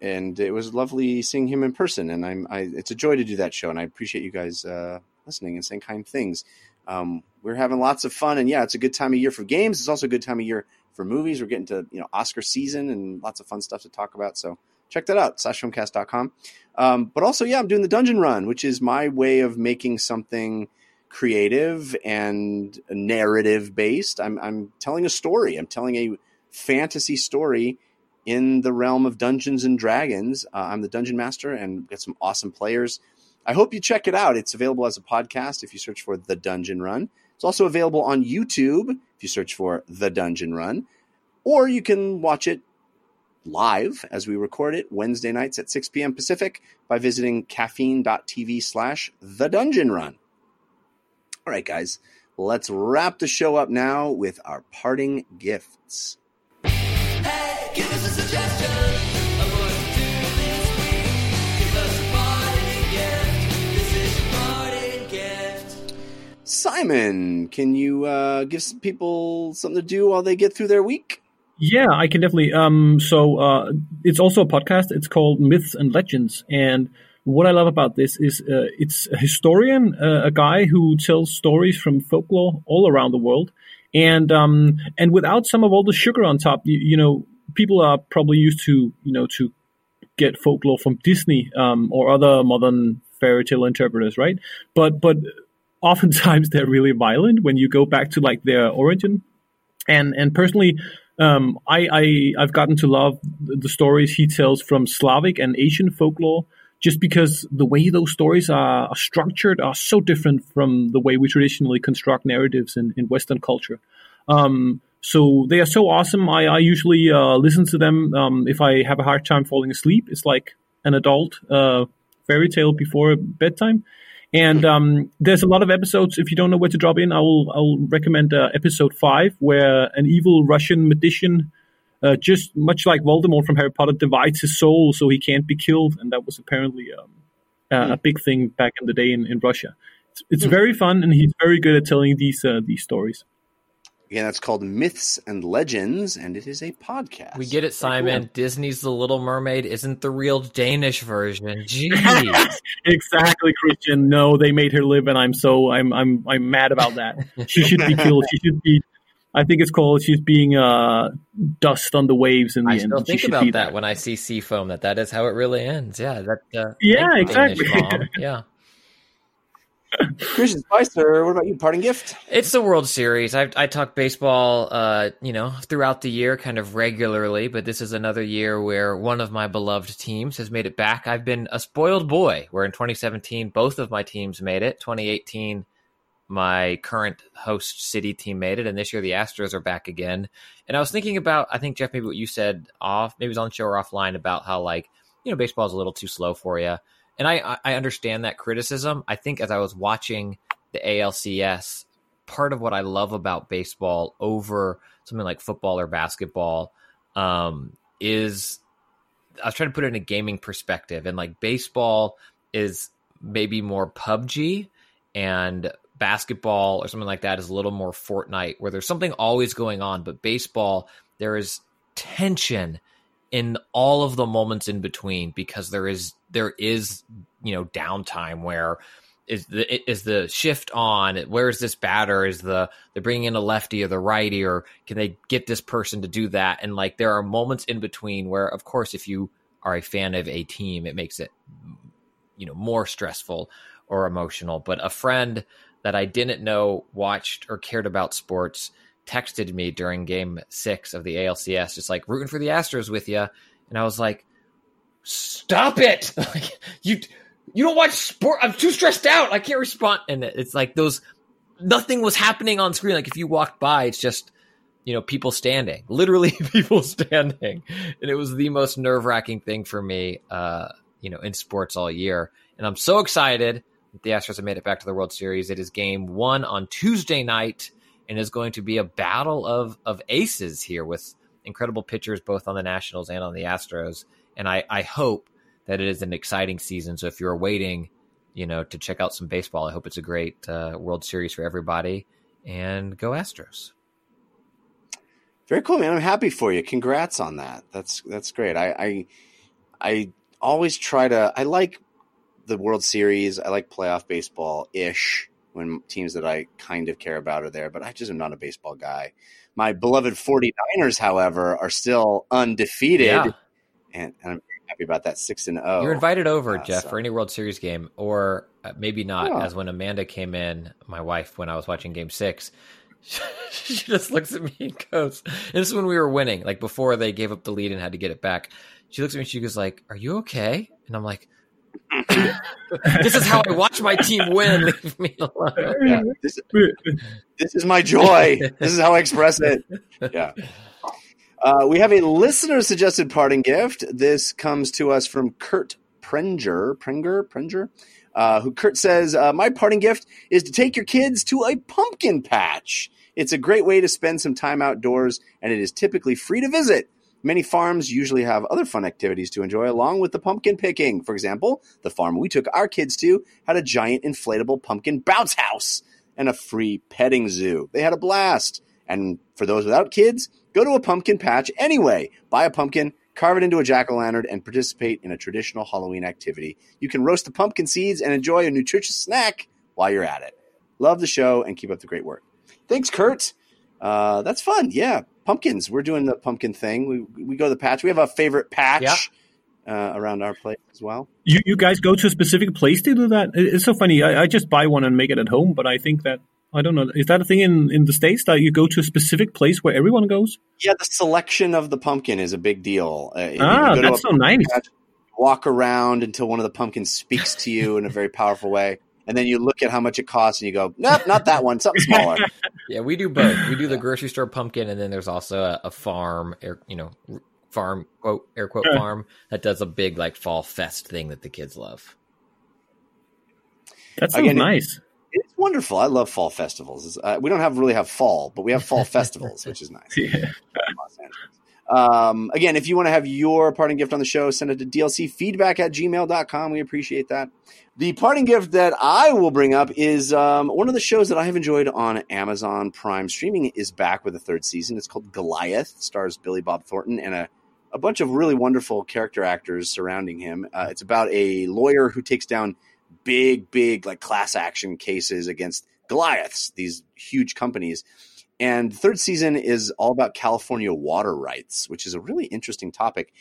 and it was lovely seeing him in person. And I'm, I, it's a joy to do that show, and I appreciate you guys uh, listening and saying kind things. Um, we're having lots of fun, and yeah, it's a good time of year for games. It's also a good time of year for movies. We're getting to you know Oscar season and lots of fun stuff to talk about. So check that out, slashfilmcast.com. Um, but also, yeah, I'm doing the dungeon run, which is my way of making something creative and narrative based. I'm, I'm telling a story. I'm telling a fantasy story in the realm of Dungeons and Dragons. Uh, I'm the dungeon master and got some awesome players. I hope you check it out. It's available as a podcast if you search for The Dungeon Run. It's also available on YouTube if you search for The Dungeon Run, or you can watch it live as we record it Wednesday nights at 6 p.m. Pacific by visiting caffeine.tv slash The Dungeon Run. All right, guys, let's wrap the show up now with our parting gifts. Hey, Simon, can you uh, give some people something to do while they get through their week? Yeah, I can definitely. Um, so uh, it's also a podcast. It's called Myths and Legends, and what I love about this is uh, it's a historian, uh, a guy who tells stories from folklore all around the world, and um, and without some of all the sugar on top. You, you know, people are probably used to you know to get folklore from Disney um, or other modern fairy tale interpreters, right? But but oftentimes they're really violent when you go back to like their origin and and personally um, I, I I've gotten to love the stories he tells from Slavic and Asian folklore, just because the way those stories are, are structured are so different from the way we traditionally construct narratives in, in Western culture. Um, so they are so awesome. I, I usually uh, listen to them um, if I have a hard time falling asleep. It's like an adult uh, fairy tale before bedtime. And um, there's a lot of episodes. If you don't know where to drop in, I will I'll recommend uh, episode five, where an evil Russian magician, uh, just much like Voldemort from Harry Potter, divides his soul so he can't be killed, and that was apparently um, uh, a big thing back in the day in, in Russia. It's, it's very fun, and he's very good at telling these uh, these stories. Again, that's called Myths and Legends, and it is a podcast. We get it, Simon. cool. Disney's The Little Mermaid isn't the real Danish version. [laughs] Jeez. exactly, Christian. No, they made her live, and I'm so I'm I'm I'm mad about that. She should be killed. She should be. I think it's called. She's being uh, dust on the waves in the I end. still She think should about be that when I see sea foam. That that is how it really ends. Yeah. That. Uh, Yeah, thank you, Danish exactly. Yeah. Christian Spicer, what about you? Parting gift? It's the World Series. I, I talk baseball, uh, you know, throughout the year, kind of regularly. But this is another year where one of my beloved teams has made it back. I've been a spoiled boy. Where in 2017, both of my teams made it. 2018, my current host city team made it, and this year the Astros are back again. And I was thinking about, I think Jeff, maybe what you said off, maybe it was on the show or offline about how like you know baseball is a little too slow for you. And I I- understand that criticism. I think as I was watching the ALCS, part of what I love about baseball over something like football or basketball um, is I was trying to put it in a gaming perspective, and like baseball is maybe more PUBG, and basketball or something like that is a little more Fortnite, where there's something always going on. But baseball, there is tension in all of the moments in between because there is there is you know downtime where is the is the shift on? Where is this batter is the they're bringing in a lefty or the righty? Or can they get this person to do that? And like there are moments in between where of course if you are a fan of a team it makes it you know more stressful or emotional. But a friend that I didn't know watched or cared about sports texted me during game 6 of the ALCS just like rooting for the Astros with you and I was like stop it! [laughs] You you don't watch sport. I'm too stressed out. I can't respond. And it's like those nothing was happening on screen. Like if you walked by it's just you know people standing [laughs] literally [laughs] people standing. And it was the most nerve-wracking thing for me uh you know in sports all year. And i'm so excited that the astros have made it back to the world series. It is game one on tuesday night and is going to be a battle of of aces here with incredible pitchers both on the nationals and on the astros and i i hope that it is an exciting season. So if you're waiting, you know, to check out some baseball, I hope it's a great uh, World Series for everybody. And go Astros! Very cool, man. I'm happy for you. Congrats on that. That's that's great. I I, I always try to. I like the World Series. I like playoff baseball ish when teams that I kind of care about are there. But I just am not a baseball guy. My beloved 49ers, however, are still undefeated, Yeah, and, and I'm happy about that six and zero. you're invited over, uh, Jeff, so- for any World Series game, or uh, maybe not. Oh. As when Amanda came in, my wife, when I was watching Game Six, [laughs] she just looks at me and goes, and "This is when we were winning, like before they gave up the lead and had to get it back." She looks at me, and she goes, "Like, are you okay?" And I'm like. This is how I watch my team win. [laughs] Leave me alone. Yeah, this, this is my joy. this is how I express it. Yeah. Uh, we have a listener suggested parting gift. This comes to us from Kurt Prenger. Prenger? Prenger? Uh, who Kurt says, uh, My parting gift is to take your kids to a pumpkin patch. It's a great way to spend some time outdoors, and it is typically free to visit. Many farms usually have other fun activities to enjoy along with the pumpkin picking. For example, the farm we took our kids to had a giant inflatable pumpkin bounce house and a free petting zoo. They had a blast. And for those without kids, go to a pumpkin patch anyway. Buy a pumpkin, carve it into a jack o' lantern, and participate in a traditional Halloween activity. You can roast the pumpkin seeds and enjoy a nutritious snack while you're at it. Love the show and keep up the great work. Thanks, Kurt. Uh, that's fun. Yeah, pumpkins. We're doing the pumpkin thing. We, we go to the patch. We have a favorite patch uh, around our place as well. You, you guys go to a specific place to do that? It's so funny. I, I just buy one and make it at home, but I think that I don't know. Is that a thing in, in the States that you go to a specific place where everyone goes? Yeah, the selection of the pumpkin is a big deal. Uh, Ah, that's so nice. patch, Walk around until one of the pumpkins speaks to you in a very powerful way, and then you look at how much it costs, and you go, "Nope, not that one. Something smaller." [laughs] Yeah, we do both. We do the grocery store pumpkin, and then there's also a, a farm, air, you know, farm quote air quote Yeah. farm that does a big like fall fest thing that the kids love. That sounds Again, it- nice. it's wonderful. I love fall festivals. Uh, we don't have really have fall, but we have fall [laughs] festivals, which is nice. Yeah. Um, again, if you want to have your parting gift on the show, send it to dlcfeedback at gmail.com. We appreciate that. The parting gift that I will bring up is um, one of the shows that I have enjoyed on Amazon Prime streaming is back with a third season. It's called Goliath, stars Billy Bob Thornton and a, a bunch of really wonderful character actors surrounding him. Uh, it's about a lawyer who takes down big, big like class action cases against Goliaths, these huge companies. And the third season is all about California water rights, which is a really interesting topic.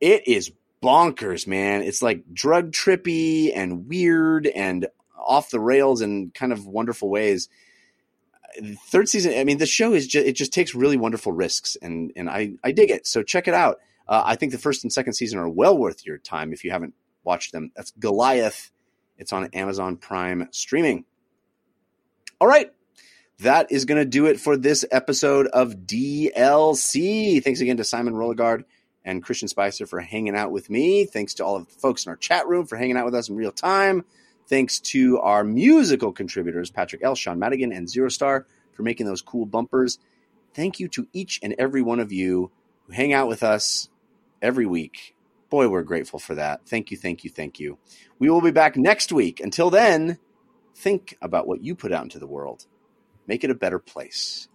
It is bonkers, man. It's like drug trippy and weird and off the rails in kind of wonderful ways. Third season, I mean, the show is just, it just takes really wonderful risks and, and I, I dig it. So check it out. Uh, I think the first and second season are well worth your time if you haven't watched them. That's Goliath. It's on Amazon Prime streaming. All right. That is going to do it for this episode of DLC. Thanks again to Simon Roliggaard and Christian Spicer for hanging out with me. Thanks to all of the folks in our chat room for hanging out with us in real time. Thanks to our musical contributors, Patrick L., Sean Madigan, and Zero Star, for making those cool bumpers. Thank you to each and every one of you who hang out with us every week. Boy, we're grateful for that. Thank you, thank you, thank you. We will be back next week. Until then, think about what you put out into the world. Make it a better place.